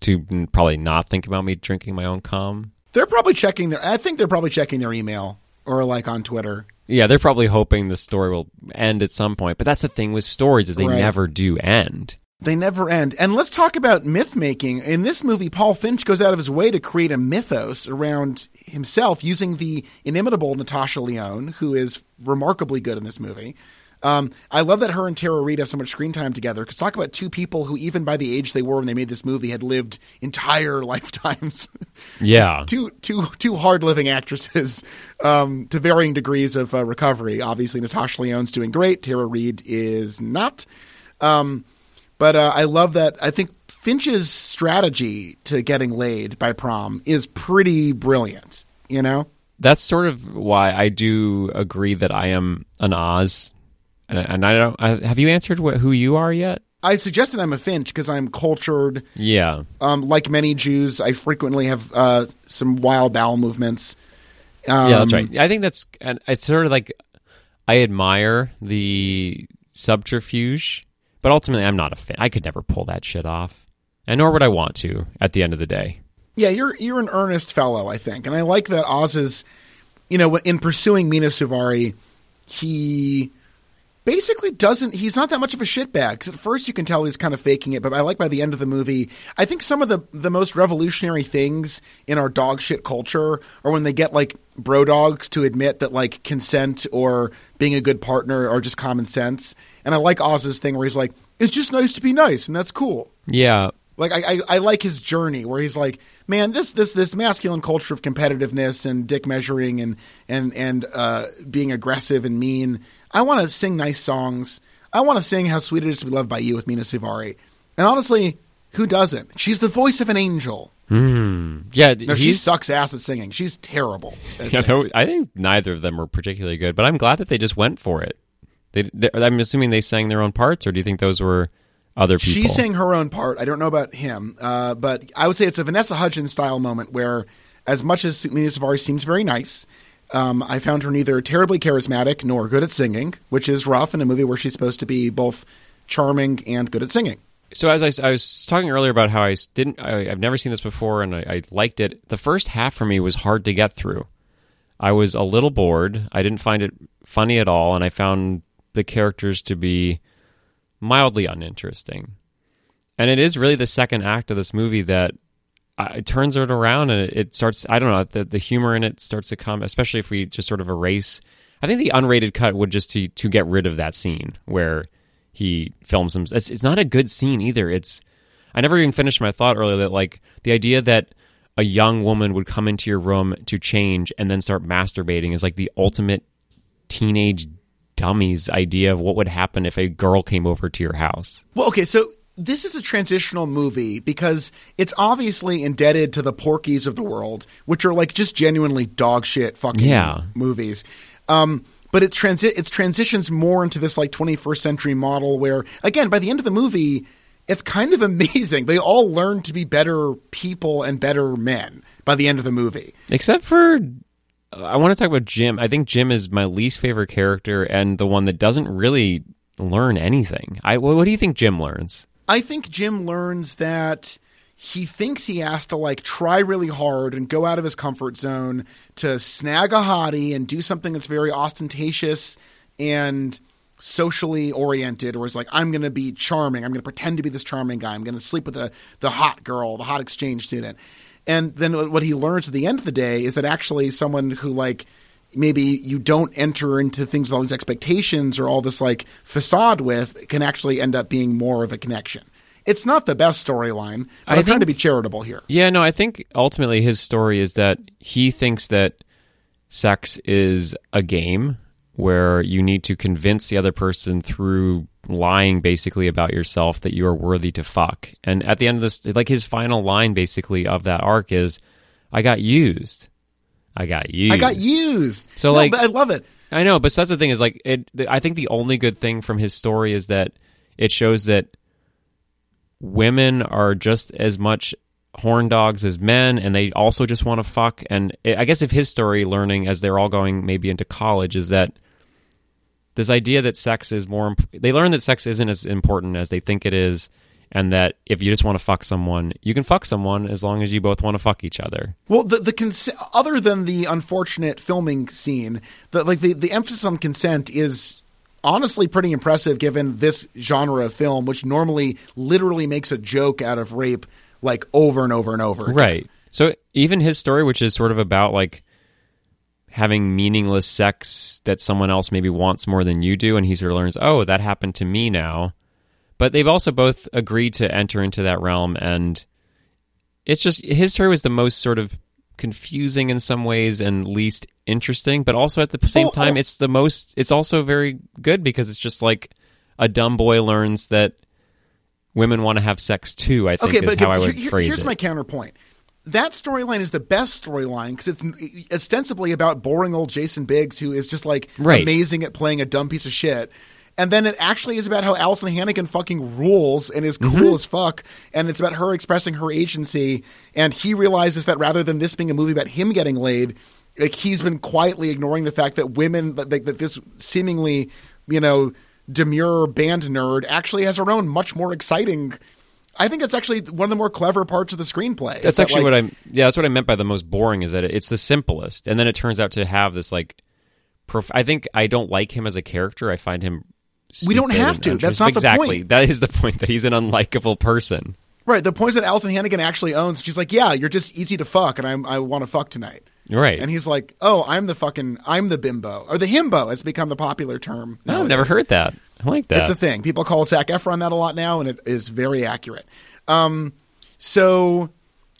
to probably not think about me drinking my own cum They're probably checking their. I think they're probably checking their email or like on Twitter. yeah they're probably hoping the story will end at some point but that's the thing with stories is they Right. never do end They never end. And let's talk about myth making. In this movie, Paul Finch goes out of his way to create a mythos around himself using the inimitable Natasha Lyonne, who is remarkably good in this movie. Um, I love that her and Tara Reid have so much screen time together. Because talk about two people who, even by the age they were when they made this movie, had lived entire lifetimes. yeah two two two hard living actresses um, to varying degrees of uh, recovery. Obviously, Natasha Lyonne's doing great. Tara Reid is not. Um, but uh, I love that. I think Finch's strategy to getting laid by prom is pretty brilliant. You know, that's sort of why i do agree that i am an oz and, and i don't I, have you answered what, who you are yet I suggested I'm a Finch because I'm cultured. yeah Um, like many Jews, I frequently have uh, some wild bowel movements. Um, yeah, that's right. I think that's and it's sort of like I admire the subterfuge, but ultimately I'm not a Finch. I could never pull that shit off, and nor would I want to. At the end of the day, Yeah, you're you're an earnest fellow, I think, and I like that Oz is, you know, in pursuing Mena Suvari, he basically doesn't. He's not that much of a shitbag. Because at first you can tell he's kind of faking it, but I like by the end of the movie, I think some of the the most revolutionary things in our dog shit culture are when they get like bro dogs to admit that like consent or being a good partner are just common sense. And I like Oz's thing where he's like, "It's just nice to be nice, and that's cool." yeah, Like I, I, I like his journey where he's like, man, this this this masculine culture of competitiveness and dick measuring and and and uh, being aggressive and mean. I want to sing nice songs. I want to sing how sweet it is to be loved by you with Mena Suvari. And honestly, who doesn't? She's the voice of an angel. Hmm. yeah. No, she sucks ass at singing. She's terrible. Yeah, no, I think neither of them were particularly good, but I'm glad that they just went for it. They, they, I'm assuming they sang their own parts, or do you think those were other people? She sang her own part. I don't know about him, uh, but I would say it's a Vanessa Hudgens style moment where, as much as Mena Suvari seems very nice, um, I found her neither terribly charismatic nor good at singing, which is rough in a movie where she's supposed to be both charming and good at singing. So as I was talking earlier about how I didn't, I, I've never seen this before, and I, I liked it. The first half for me was hard to get through. I was a little bored. I didn't find it funny at all, and I found the characters to be mildly uninteresting. And it is really the second act of this movie that it turns it around, and it, starts. I don't know the the humor in it starts to come, especially if we just sort of erase. I think the unrated cut would just to to get rid of that scene where he films him. It's, it's not a good scene either. It's I never even finished my thought earlier that like the idea that a young woman would come into your room to change and then start masturbating is like the ultimate teenage dummy's idea of what would happen if a girl came over to your house. Well, okay, so this is a transitional movie because it's obviously indebted to the Porky's of the world, which are like just genuinely dog shit fucking Yeah. movies. Um, but it transi- it transitions more into this like 21st century model where, again, by the end of the movie, it's kind of amazing. They all learn to be better people and better men by the end of the movie. Except for I want to talk about Jim. I think Jim is my least favorite character and the one that doesn't really learn anything. I what, what do you think Jim learns? I think Jim learns that he thinks he has to like try really hard and go out of his comfort zone to snag a hottie and do something that's very ostentatious and socially oriented or is like I'm going to be charming. I'm going to pretend to be this charming guy. I'm going to sleep with the the hot girl, the hot exchange student. And then what he learns at the end of the day is that actually someone who like maybe you don't enter into things with all these expectations or all this like facade with can actually end up being more of a connection. It's not the best storyline, but I I'm trying to be charitable here. Yeah, no, I think ultimately his story is that he thinks that sex is a game where you need to convince the other person through lying basically about yourself that you are worthy to fuck. And at the end of this like his final line basically of that arc is I got used. I got used. I got used. So, No, like- I love it. I know, but that's the thing is like it. I think the only good thing from his story is that it shows that women are just as much horn dogs as men, and they also just want to fuck. And it, I guess if his story, learning as they're all going maybe into college, is that this idea that sex is more. imp- They learn that sex isn't as important as they think it is, and that if you just want to fuck someone, you can fuck someone as long as you both want to fuck each other. Well, the the cons- other than the unfortunate filming scene, the like the, the emphasis on consent is honestly pretty impressive given this genre of film, which normally literally makes a joke out of rape like over and over and over. again. Right. So even his story, which is sort of about like having meaningless sex that someone else maybe wants more than you do, and he sort of learns, oh, that happened to me now. But they've also both agreed to enter into that realm, and it's just his story was the most sort of confusing in some ways and least interesting, but also at the same Well, time, oh. it's the most. It's also very good because it's just like a dumb boy learns that women want to have sex too. I think Okay, is but how I would here- phrase here's it. my counterpoint. That storyline is the best storyline because it's ostensibly about boring old Jason Biggs, who is just like Right. amazing at playing a dumb piece of shit. And then it actually is about how Alyson Hannigan fucking rules and is cool Mm-hmm. as fuck. And it's about her expressing her agency. And he realizes that rather than this being a movie about him getting laid, like he's been quietly ignoring the fact that women, that, that this seemingly, you know, demure band nerd actually has her own much more exciting. I think it's actually one of the more clever parts of the screenplay. That's actually what I'm. Yeah, that's what I meant by the most boring. Is that it's the simplest, and then it turns out to have this like. Prof- I think I don't like him as a character. I find him. We don't have to. That's not the exactly. point. That is the point. That he's an unlikable person. Right. The points that Alyson Hannigan actually owns. She's like, yeah, you're just easy to fuck, and I'm, I want to fuck tonight. Right. And he's like, oh, I'm the fucking, I'm the bimbo. Or the himbo has become the popular term. no, I've never heard that. I like that. It's a thing. People call Zac Efron that a lot now, and it is very accurate. Um, so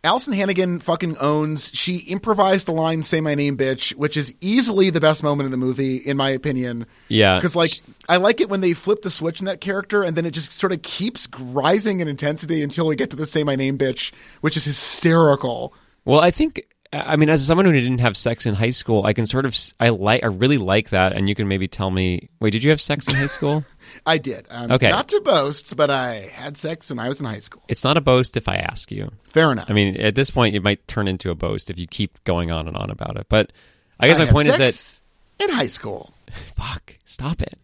Alyson Hannigan fucking owns. She improvised the line "Say my name, bitch," which is easily the best moment in the movie, in my opinion. Yeah. because like I like it when they flip the switch in that character, and then it just sort of keeps rising in intensity until we get to the "Say my name, bitch," which is hysterical. Well, I think I mean as someone who didn't have sex in high school, I can sort of I like I really like that and you can maybe tell me, "Wait, did you have sex in high school?" I did. Um, Okay. Not to boast, but I had sex when I was in high school. it's not a boast if I ask you. Fair enough. I mean, at this point it might turn into a boast if you keep going on and on about it. But I guess I my point is that in high school. fuck, stop it.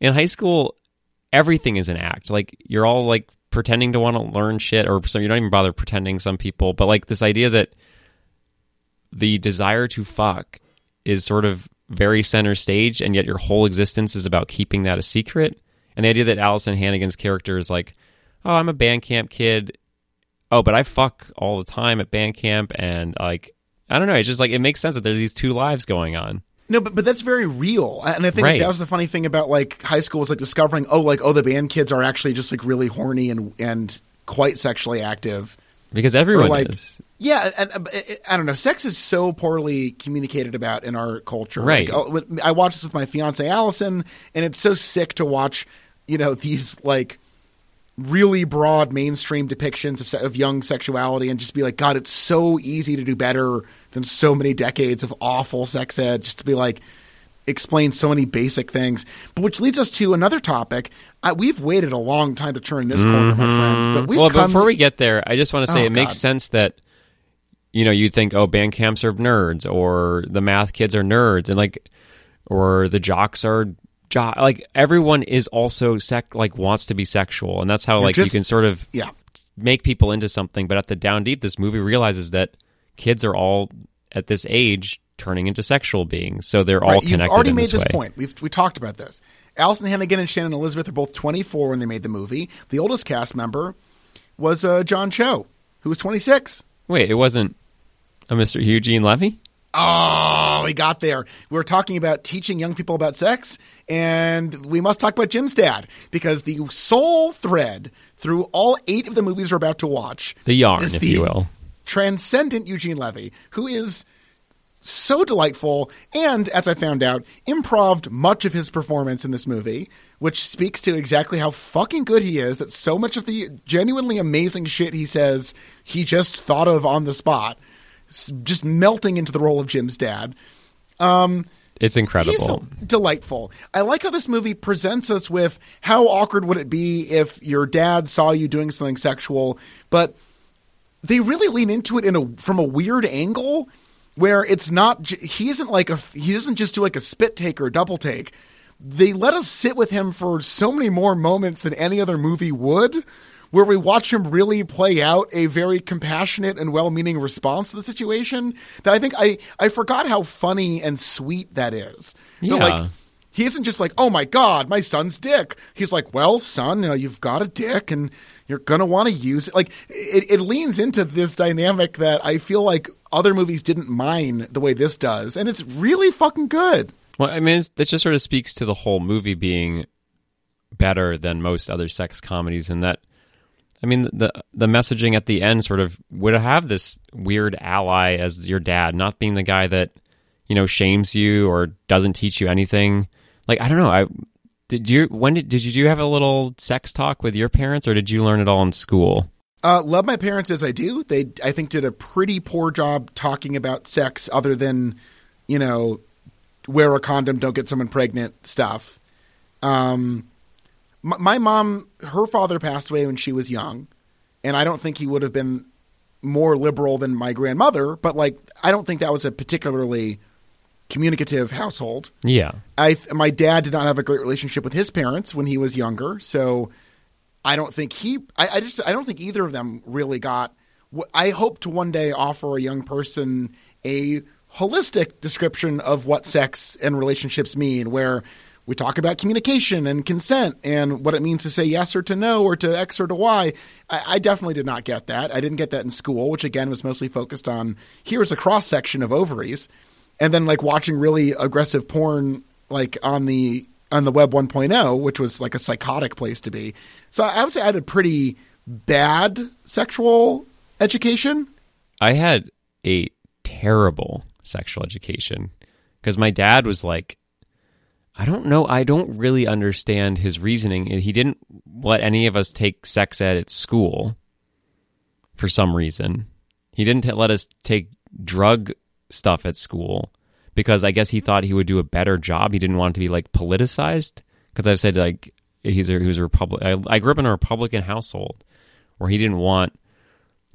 In high school, everything is an act. Like you're all like pretending to want to learn shit, or so you don't even bother pretending. Some people, but like this idea that the desire to fuck is sort of very center stage, and yet your whole existence is about keeping that a secret. And the idea that Alyson Hannigan's character is like, oh, I'm a band camp kid. Oh, but I fuck all the time at band camp, and like, I don't know. It's just like it makes sense that there's these two lives going on. No, but but that's very real, and I think Right. that was the funny thing about like high school was like discovering oh like oh the band kids are actually just like really horny and and quite sexually active. Because everyone like- is. Yeah, and, and uh, I don't know. Sex is so poorly communicated about in our culture. Right. Like, oh, I watch this with my fiance Allison, and it's so sick to watch. You know these like really broad mainstream depictions of, se- of young sexuality, and just be like, God, it's so easy to do better than so many decades of awful sex ed. Just to be like, explain so many basic things. But which leads us to another topic. Uh, we've waited a long time to turn this corner, my friend. But we've Mm-hmm. well, come, before we get there, I just want to say Oh, it makes sense that you know you think oh band camps are nerds or the math kids are nerds and like or the jocks are jo- like everyone is also sec like wants to be sexual and that's how like you can sort of yeah. make people into something but at the down deep this movie realizes that kids are all at this age turning into sexual beings so they're all connected You've already made this, this way. point. We've we talked about this. Alyson Hannigan and Shannon Elizabeth are both 24 when they made the movie. The oldest cast member was uh, John Cho, who was 26. Wait it wasn't a mr eugene levy Oh, we got there. We were talking about teaching young people about sex, and we must talk about Jim's dad because the sole thread through all eight of the movies we're about to watch the yarn is if the you will transcendent Eugene Levy, who is so delightful and, as I found out, improved much of his performance in this movie, which speaks to exactly how fucking good he is. That so much of the genuinely amazing shit he says he just thought of on the spot, just melting into the role of Jim's dad. Um, it's He's incredible delightful. I like how this movie presents us with how awkward would it be if your dad saw you doing something sexual, but they really lean into it in a from a weird angle where it's not he isn't like a he doesn't just do like a spit take or a double take. They let us sit with him for so many more moments than any other movie would. Where we watch him really play out a very compassionate and well-meaning response to the situation, that I think I I forgot how funny and sweet that is. That, Yeah. like, he isn't just like, oh my God, my son's dick. He's like, well, son, know, you've got a dick and you're going to want to use it. Like, it, it leans into this dynamic that I feel like other movies didn't mind the way this does. And it's really fucking good. Well, I mean, that just sort of speaks to the whole movie being better than most other sex comedies, and that, I mean, the the messaging at the end sort of would have this weird ally as your dad, not being the guy that you know shames you or doesn't teach you anything. Like I don't know, I did you when did did you have a little sex talk with your parents, or did you learn it all in school? Uh, love my parents as I do. They, I think, did a pretty poor job talking about sex other than, you know, wear a condom, don't get someone pregnant stuff. Um, my, my mom, her father passed away when she was young, and I don't think he would have been more liberal than my grandmother, but like, I don't think that was a particularly communicative household. Yeah, I my dad did not have a great relationship with his parents when he was younger, so I don't think he. I, I just I don't think either of them really got. wh- I hope to one day offer a young person a holistic description of what sex and relationships mean, where we talk about communication and consent and what it means to say yes or to no or to X or to Y. I, I definitely did not get that. I didn't get that in school, which again was mostly focused on here's a cross section of ovaries and then like watching really aggressive porn like on the on the web 1.0 which was like a psychotic place to be so i would say i had a pretty bad sexual education I had a terrible sexual education because my dad was like, I don't know, I don't really understand his reasoning. He didn't let any of us take sex ed at school for some reason. He didn't let us take drug stuff at school because I guess he thought he would do a better job. He didn't want it to be like politicized because I've said like he's a, he was a Republic. I, I grew up in a Republican household where he didn't want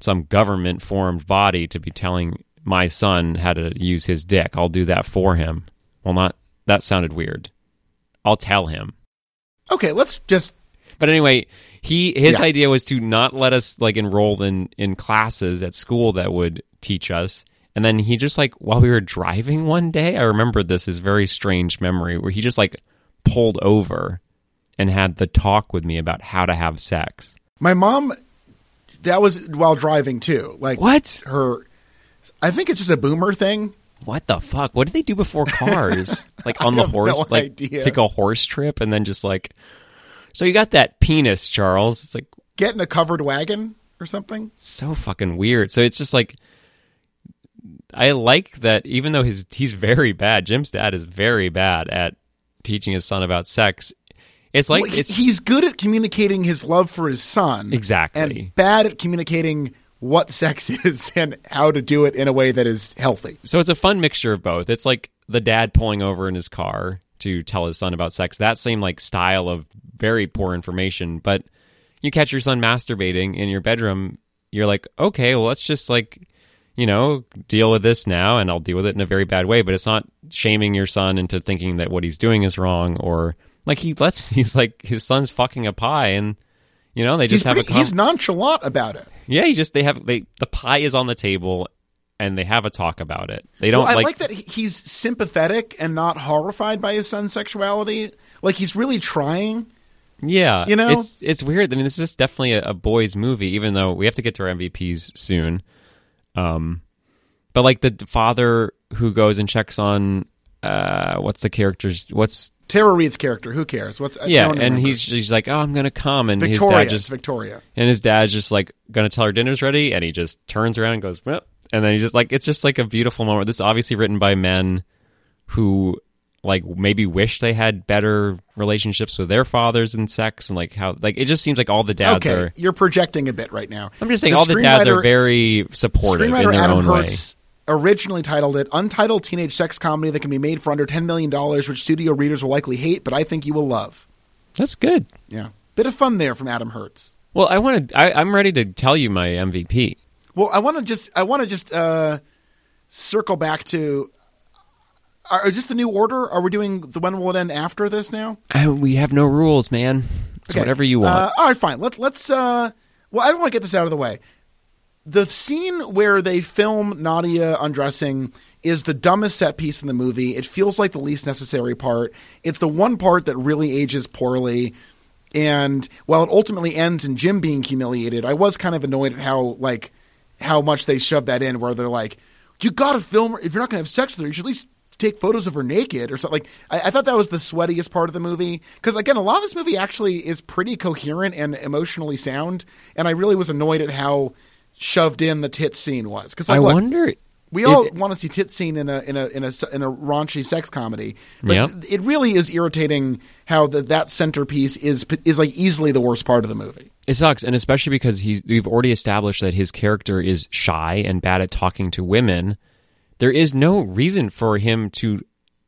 some government formed body to be telling my son how to use his dick. I'll do that for him. Well, not that sounded weird. I'll tell him. okay let's just But anyway, he his Yeah. idea was to not let us like enroll in in classes at school that would teach us. And then he just like while we were driving one day, I remember this is very strange memory where he just like pulled over and had the talk with me about how to have sex. My mom, that was while driving too. Like What? her? I think it's just a boomer thing. What the fuck? What did they do before cars? like on the horse, no like idea. take a horse trip and then just like. So you got that penis, Charles. It's like Get in a covered wagon or something. so fucking weird. So it's just like I like that even though his he's very bad, Jim's dad is very bad at teaching his son about sex. It's like Well, he- it's he's good at communicating his love for his son. Exactly. And bad at communicating what sex is and how to do it in a way that is healthy. so it's a fun mixture of both. It's like the dad pulling over in his car to tell his son about sex. That same like style of very poor information, but you catch your son masturbating in your bedroom, you're like, "Okay, well let's just like you know, deal with this now and I'll deal with it in a very bad way, but it's not shaming your son into thinking that what he's doing is wrong or like he lets he's like his son's fucking a pie and you know, they He's, just have pretty, a com- he's nonchalant about it. Yeah, he just they have they the pie is on the table and they have a talk about it. They don't Well, I like, like, that he's sympathetic and not horrified by his son's sexuality. Like he's really trying. Yeah, You know? it's it's weird. I mean, this is definitely a, a boys' movie, even though we have to get to our MVPs soon. Um, but like the father who goes and checks on uh, what's the character's what's Tara Reid's character, who cares? What's I yeah, don't and remember. he's he's like, oh, I'm gonna come, and Victoria. his dad it's just Victoria. and his dad's just like gonna tell her dinner's ready, and he just turns around and goes, well, and then he just like it's just like a beautiful moment. This is obviously written by men who like maybe wish they had better relationships with their fathers and sex, and like how like it just seems like all the dads Okay, are. you're projecting a bit right now. I'm just saying all the dads are very supportive in their Adam own way. Herz originally titled it "Untitled Teenage Sex Comedy That Can Be Made for Under Ten Million Dollars," which studio readers will likely hate, but I think you will love. That's good. Yeah, bit of fun there from Adam Herz. Well, I want to. I'm ready to tell you my MVP. Well, I want to just I want to just uh, circle back to. Are, is this the new order? Are we doing the when will it end after this now? We have no rules, man. It's Okay. whatever you want. Uh, all right, fine. Let's let's. Uh, well, I don't want to get this out of the way. The scene where they film Nadia undressing is the dumbest set piece in the movie. It feels like the least necessary part. It's the one part that really ages poorly. And while it ultimately ends in Jim being humiliated, I was kind of annoyed at how like how much they shoved that in, where they're like, "You got to film her. If you're not going to have sex with her, you should at least take photos of her naked or something." Like, I, I thought that was the sweatiest part of the movie because again, a lot of this movie actually is pretty coherent and emotionally sound, and I really was annoyed at how shoved in the tit scene was. Because I look, wonder. we all want to see tit scene in a in a in a in a raunchy sex comedy, but Yeah. it really is irritating how the, that centerpiece is is like easily the worst part of the movie. It sucks, and especially because he's we've already established that his character is shy and bad at talking to women. There is no reason for him to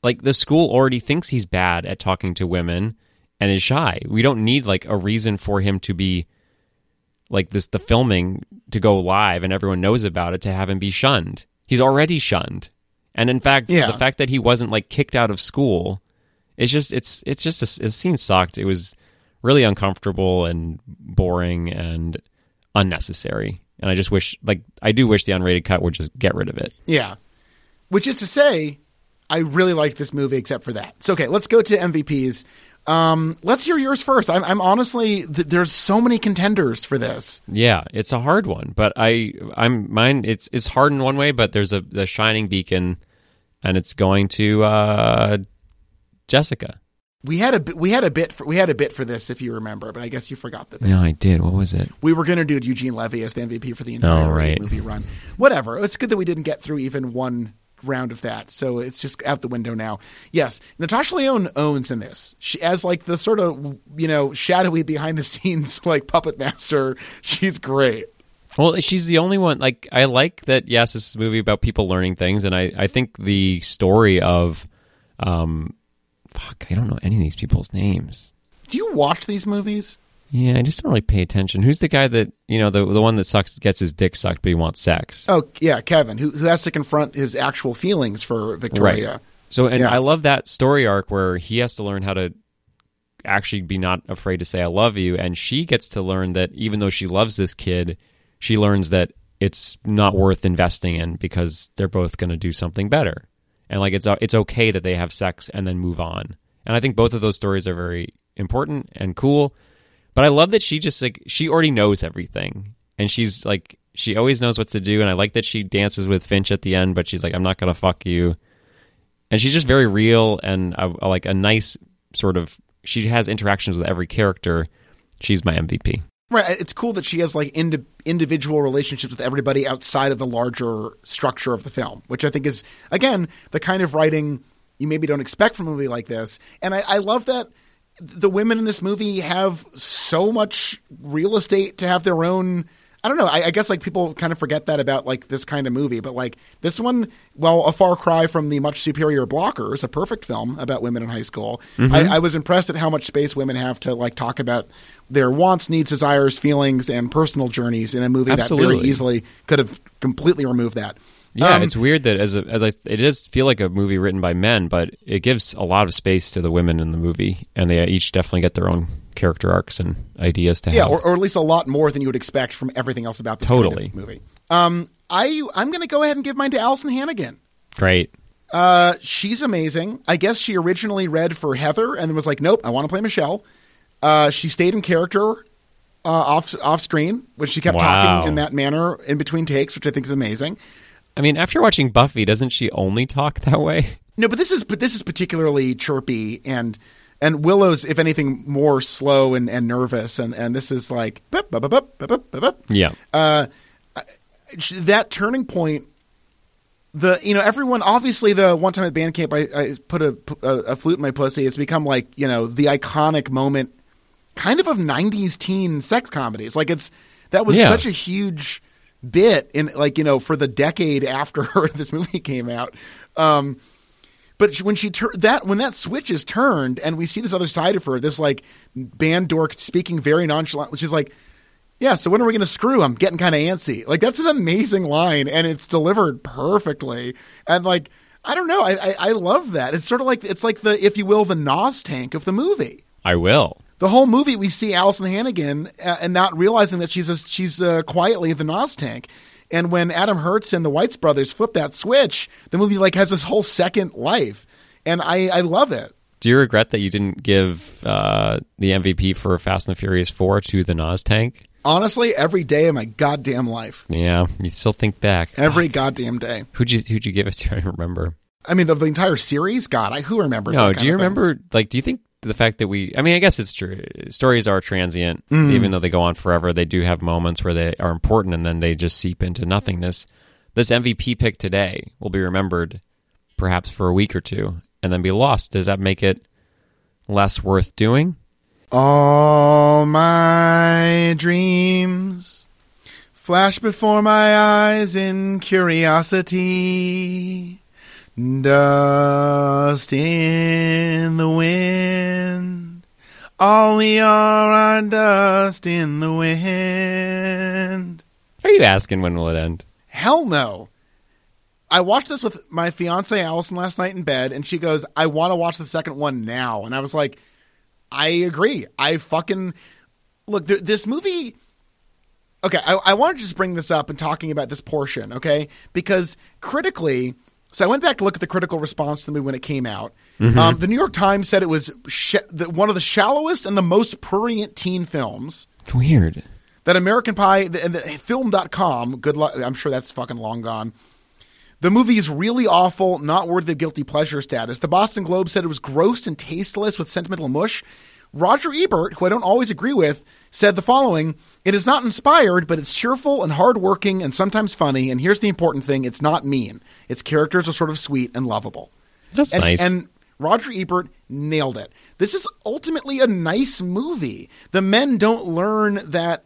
like the school already thinks he's bad at talking to women and is shy. We don't need like a reason for him to be like this the filming to go live and everyone knows about it to have him be shunned. He's already shunned. And in fact, Yeah. the fact that he wasn't like kicked out of school, it's just it's it's just a, the scene sucked. It was really uncomfortable and boring and unnecessary. And I just wish like I do wish the unrated cut would just get rid of it. Yeah, which is to say, I really liked this movie except for that. So okay, let's go to MVPs. Um, let's hear yours first. I'm, I'm honestly th- there's so many contenders for this. Yeah, it's a hard one, but I I'm mine it's it's hard in one way, but there's a the shining beacon and it's going to uh Jessica. We had a we had a bit for, we had a bit for this if you remember, but I guess you forgot the bit. No, I did. What was it? We were going to do Eugene Levy as the MVP for the entire Oh, right. movie run. Whatever. It's good that we didn't get through even one round of that, so it's just out the window now. Yes, Natasha Lyonne owns in this. She as like the sort of you know shadowy behind the scenes like puppet master. She's great. Well, she's the only one. Like, I like that. Yes, this is a movie about people learning things, and I, I think the story of, um, fuck, I don't know any of these people's names. Do you watch these movies? Yeah, I just don't really pay attention. Who's the guy that you know the the one that sucks gets his dick sucked, but he wants sex? Oh yeah, Kevin, who who has to confront his actual feelings for Victoria. So, and Yeah. I love that story arc where he has to learn how to actually be not afraid to say I love you and she gets to learn that even though she loves this kid, she learns that it's not worth investing in because they're both going to do something better. And like it's it's okay that they have sex and then move on. And I think both of those stories are very important and cool. But I love that she just like she already knows everything. And she's like she always knows what to do and I like that she dances with Finch at the end, but she's like I'm not to fuck you. And she's just very real and like a nice sort of she has interactions with every character. She's my MVP. Right. It's cool that she has like indi- individual relationships with everybody outside of the larger structure of the film, which I think is, again, the kind of writing you maybe don't expect from a movie like this. And I, I love that the women in this movie have so much real estate to have their own I don't know. I, I, guess like people kind of forget that about like this kind of movie, but like this one, well, a far cry from the much superior Blockers, a perfect film about women in high school. Mm-hmm. I, I, was impressed at how much space women have to like talk about their wants, needs, desires, feelings, and personal journeys in a movie Absolutely. that very easily could have completely removed that. Yeah, um, it's weird that as a, as I it does feel like a movie written by men, but it gives a lot of space to the women in the movie, and they each definitely get their own character arcs and ideas to yeah, have. or, or at least a lot more than you would expect from everything else about this totally. Kind of movie. Um, I I'm going to go ahead and give mine to Alyson Hannigan. Great. Uh, she's amazing. I guess she originally read for Heather and was like, nope, I want to play Michelle. Uh, she stayed in character uh, off off screen, which she kept wow. talking in that manner in between takes, which I think is amazing. I mean, after watching Buffy, doesn't she only talk that way? No, but this is but this is particularly chirpy and and Willow's, if anything, more slow and, and nervous, and, and this is like bup, bup, bup, yeah. Uh, that turning point, the you know everyone obviously the one time at band camp I, I put a, a, a flute in my pussy. It's become like you know the iconic moment, kind of of '90s teen sex comedies. Like it's that was yeah. such a huge bit in like you know for the decade after this movie came out. Um, but when she tur- that when that switch is turned and we see this other side of her, this like band dork speaking very nonchalant, she's like, "Yeah, so when are we going to screw? I'm getting kind of antsy." Like that's an amazing line, and it's delivered perfectly. And like I don't know, I, I I love that. It's sort of like it's like the if you will the Nos tank of the movie. I will the whole movie we see Alyson Hannigan uh, and not realizing that she's a, she's uh, quietly the Nos tank. And when Adam Herz and the Weitz brothers flip that switch, the movie like has this whole second life, and I, I love it. Do you regret that you didn't give uh, the MVP for Fast and the Furious Four to the Nos tank? Honestly, every day of my goddamn life. Yeah, you still think back every goddamn day. Who'd you who'd you give it to? I don't remember. I mean, the, the entire series. God, I who remembers? No, do you remember? Like, do you think the fact that we, I mean, I guess it's true. Stories are transient, mm. even though they go on forever. They do have moments where they are important and then they just seep into nothingness. This MVP pick today will be remembered perhaps for a week or two and then be lost. Does that make it less worth doing? All my dreams flash before my eyes in curiosity. Dust in the wind. All we are are dust in the wind. Are you asking when will it end? Hell no. I watched this with my fiance Allison last night in bed, and she goes, I want to watch the second one now. And I was like, I agree. I fucking. Look, th- this movie. Okay, I, I want to just bring this up and talking about this portion, okay? Because critically, so I went back to look at the critical response to the movie when it came out. Mm-hmm. Um, the New York Times said it was sh- the, one of the shallowest and the most prurient teen films. Weird. That American Pie the, the film.com, good luck. I'm sure that's fucking long gone. The movie is really awful, not worthy of guilty pleasure status. The Boston Globe said it was gross and tasteless with sentimental mush. Roger Ebert, who I don't always agree with, said the following It is not inspired, but it's cheerful and hardworking and sometimes funny. And here's the important thing it's not mean. Its characters are sort of sweet and lovable. That's and, nice. And Roger Ebert nailed it. This is ultimately a nice movie. The men don't learn that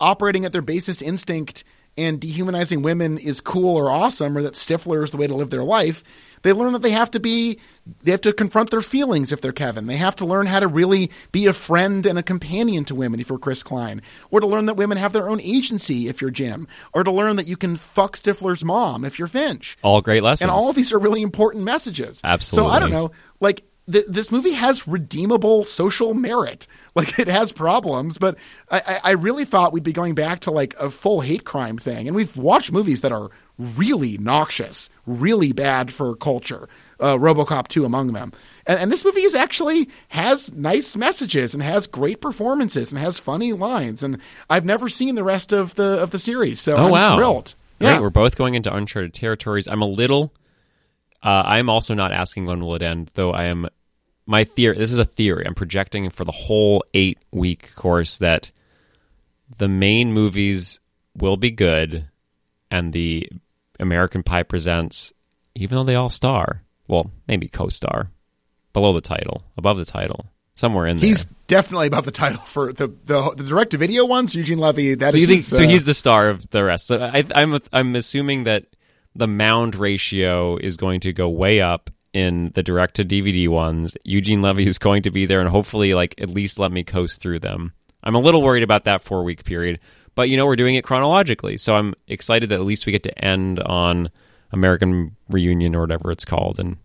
operating at their basest instinct and dehumanizing women is cool or awesome or that Stifler is the way to live their life. They learn that they have to be, they have to confront their feelings if they're Kevin. They have to learn how to really be a friend and a companion to women if you're Chris Klein. Or to learn that women have their own agency if you're Jim. Or to learn that you can fuck Stifler's mom if you're Finch. All great lessons. And all of these are really important messages. Absolutely. So I don't know, like, th- this movie has redeemable social merit. Like it has problems, but I, I, I really thought we'd be going back to like a full hate crime thing. And we've watched movies that are really noxious, really bad for culture. Uh, RoboCop 2 among them. And, and this movie is actually has nice messages and has great performances and has funny lines. And I've never seen the rest of the of the series, so Oh, I'm wow. thrilled. Yeah. We're both going into uncharted territories. I'm a little. Uh, I'm also not asking when will it end, though. I am. My theory. This is a theory. I'm projecting for the whole eight week course that the main movies will be good, and the American Pie presents, even though they all star. Well, maybe co-star, below the title, above the title, somewhere in there. He's definitely above the title for the the, the direct to video ones. Eugene Levy. That so is you think his, so uh, he's the star of the rest so I, i'm i'm assuming that the mound ratio is going to go way up in the direct to dvd ones eugene levy is going to be there and hopefully like at least let me coast through them i'm a little worried about that four week period but you know we're doing it chronologically so i'm excited that at least we get to end on american reunion or whatever it's called and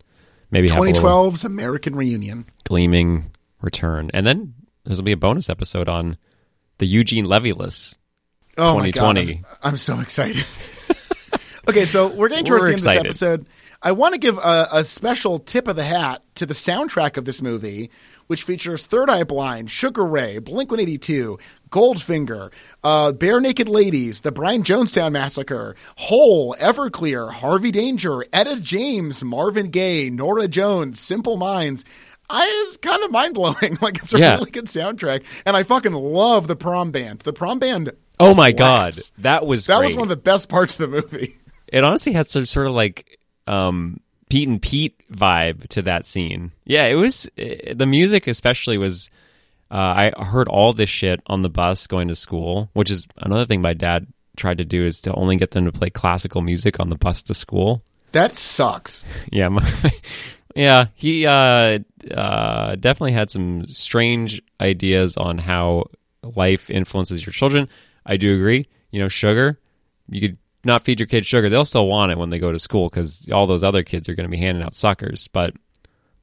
maybe have a 2012's American Reunion. gleaming return and then there'll be a bonus episode on the eugene levy list Oh my 2020. god, I'm, I'm so excited. okay, so we're getting We're towards the end excited. of this episode. I want to give a, a special tip of the hat to the soundtrack of this movie, which features Third Eye Blind, Sugar Ray, Blink 182, Goldfinger, uh, Barenaked Ladies, The Brian Jonestown Massacre, Hole, Everclear, Harvey Danger, Etta James, Marvin Gaye, Norah Jones, Simple Minds. I is kind of mind blowing. Like it's a Yeah. really good soundtrack, and I fucking love the prom band. The prom band. Oh my slaps. god, that was That great. was one of the best parts of the movie. it honestly had some sort of like um, Pete and Pete vibe to that scene. Yeah, it was eh, the music especially was. Uh, I heard all this shit on the bus going to school, which is another thing my dad tried to do is to only get them to play classical music on the bus to school. That sucks. Yeah, my, yeah, he uh, uh, definitely had some strange ideas on how life influences your children. I do agree. You know, sugar, you could not feed your kids sugar; they'll still want it when they go to school because all those other kids are going to be handing out suckers. But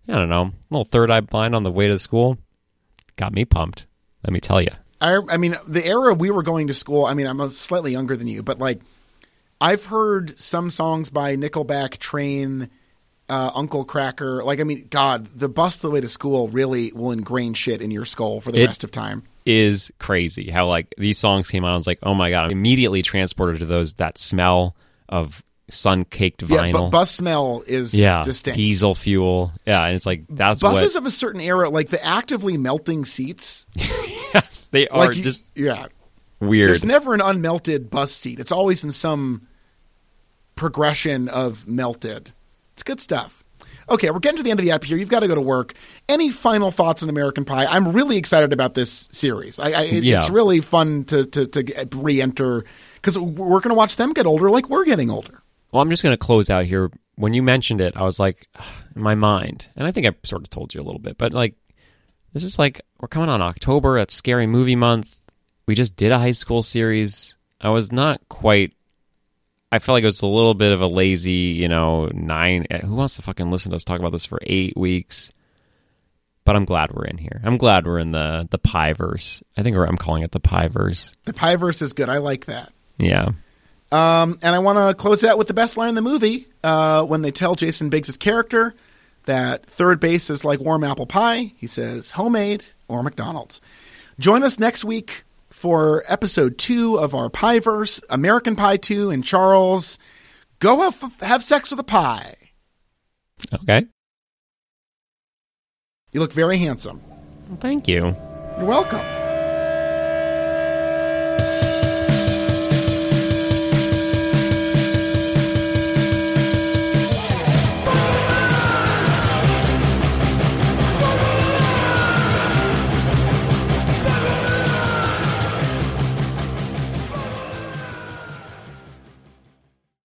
I don't know, little third eye blind on the way to school got me pumped. Let me tell you. I, I mean, the era we were going to school. I mean, I'm slightly younger than you, but like, I've heard some songs by Nickelback, Train, uh, Uncle Kracker. Like, I mean, God, the bus the way to school really will ingrain shit in your skull for the It- rest of time. is crazy how like these songs came out. I was like, oh my god! I'm immediately transported to those that smell of sun caked Yeah, vinyl. but bus smell is yeah, distinct. diesel fuel. Yeah, and it's like that's Buses what of a certain era, like the actively melting seats, yes, they are like you- just yeah. weird. There's never an unmelted bus seat. It's always in some progression of melted. It's good stuff. Okay, we're getting to the end of the episode here. You've got to go to work. Any final thoughts on American Pie? I'm really excited about this series. I, I, it- Yeah. It's really fun to, to, to get- re-enter because we're going to watch them get older like we're getting older. well, I'm just going to close out here. When you mentioned it, I was like, in my mind, and I think I sort of told you a little bit, but like, this is like we're coming on October. It's Scary Movie Month. We just did a high school series. I was not quite. I felt like it was a little bit of a lazy, you know, nine. eh, Who wants to fucking listen to us talk about this for eight weeks? But I'm glad we're in here. I'm glad we're in the the pie verse. I think I'm calling it the pie verse. The Pie verse is good. I like that. Yeah. Um, and I want to close out with the best line in the movie uh, when they tell Jason Biggs' character that third base is like warm apple pie. He says homemade or McDonald's. Join us next week for episode two of our Pieverse, American Pie 2, and Charles. Go have, have sex with a pie. Okay. You look very handsome. Thank you. You're welcome.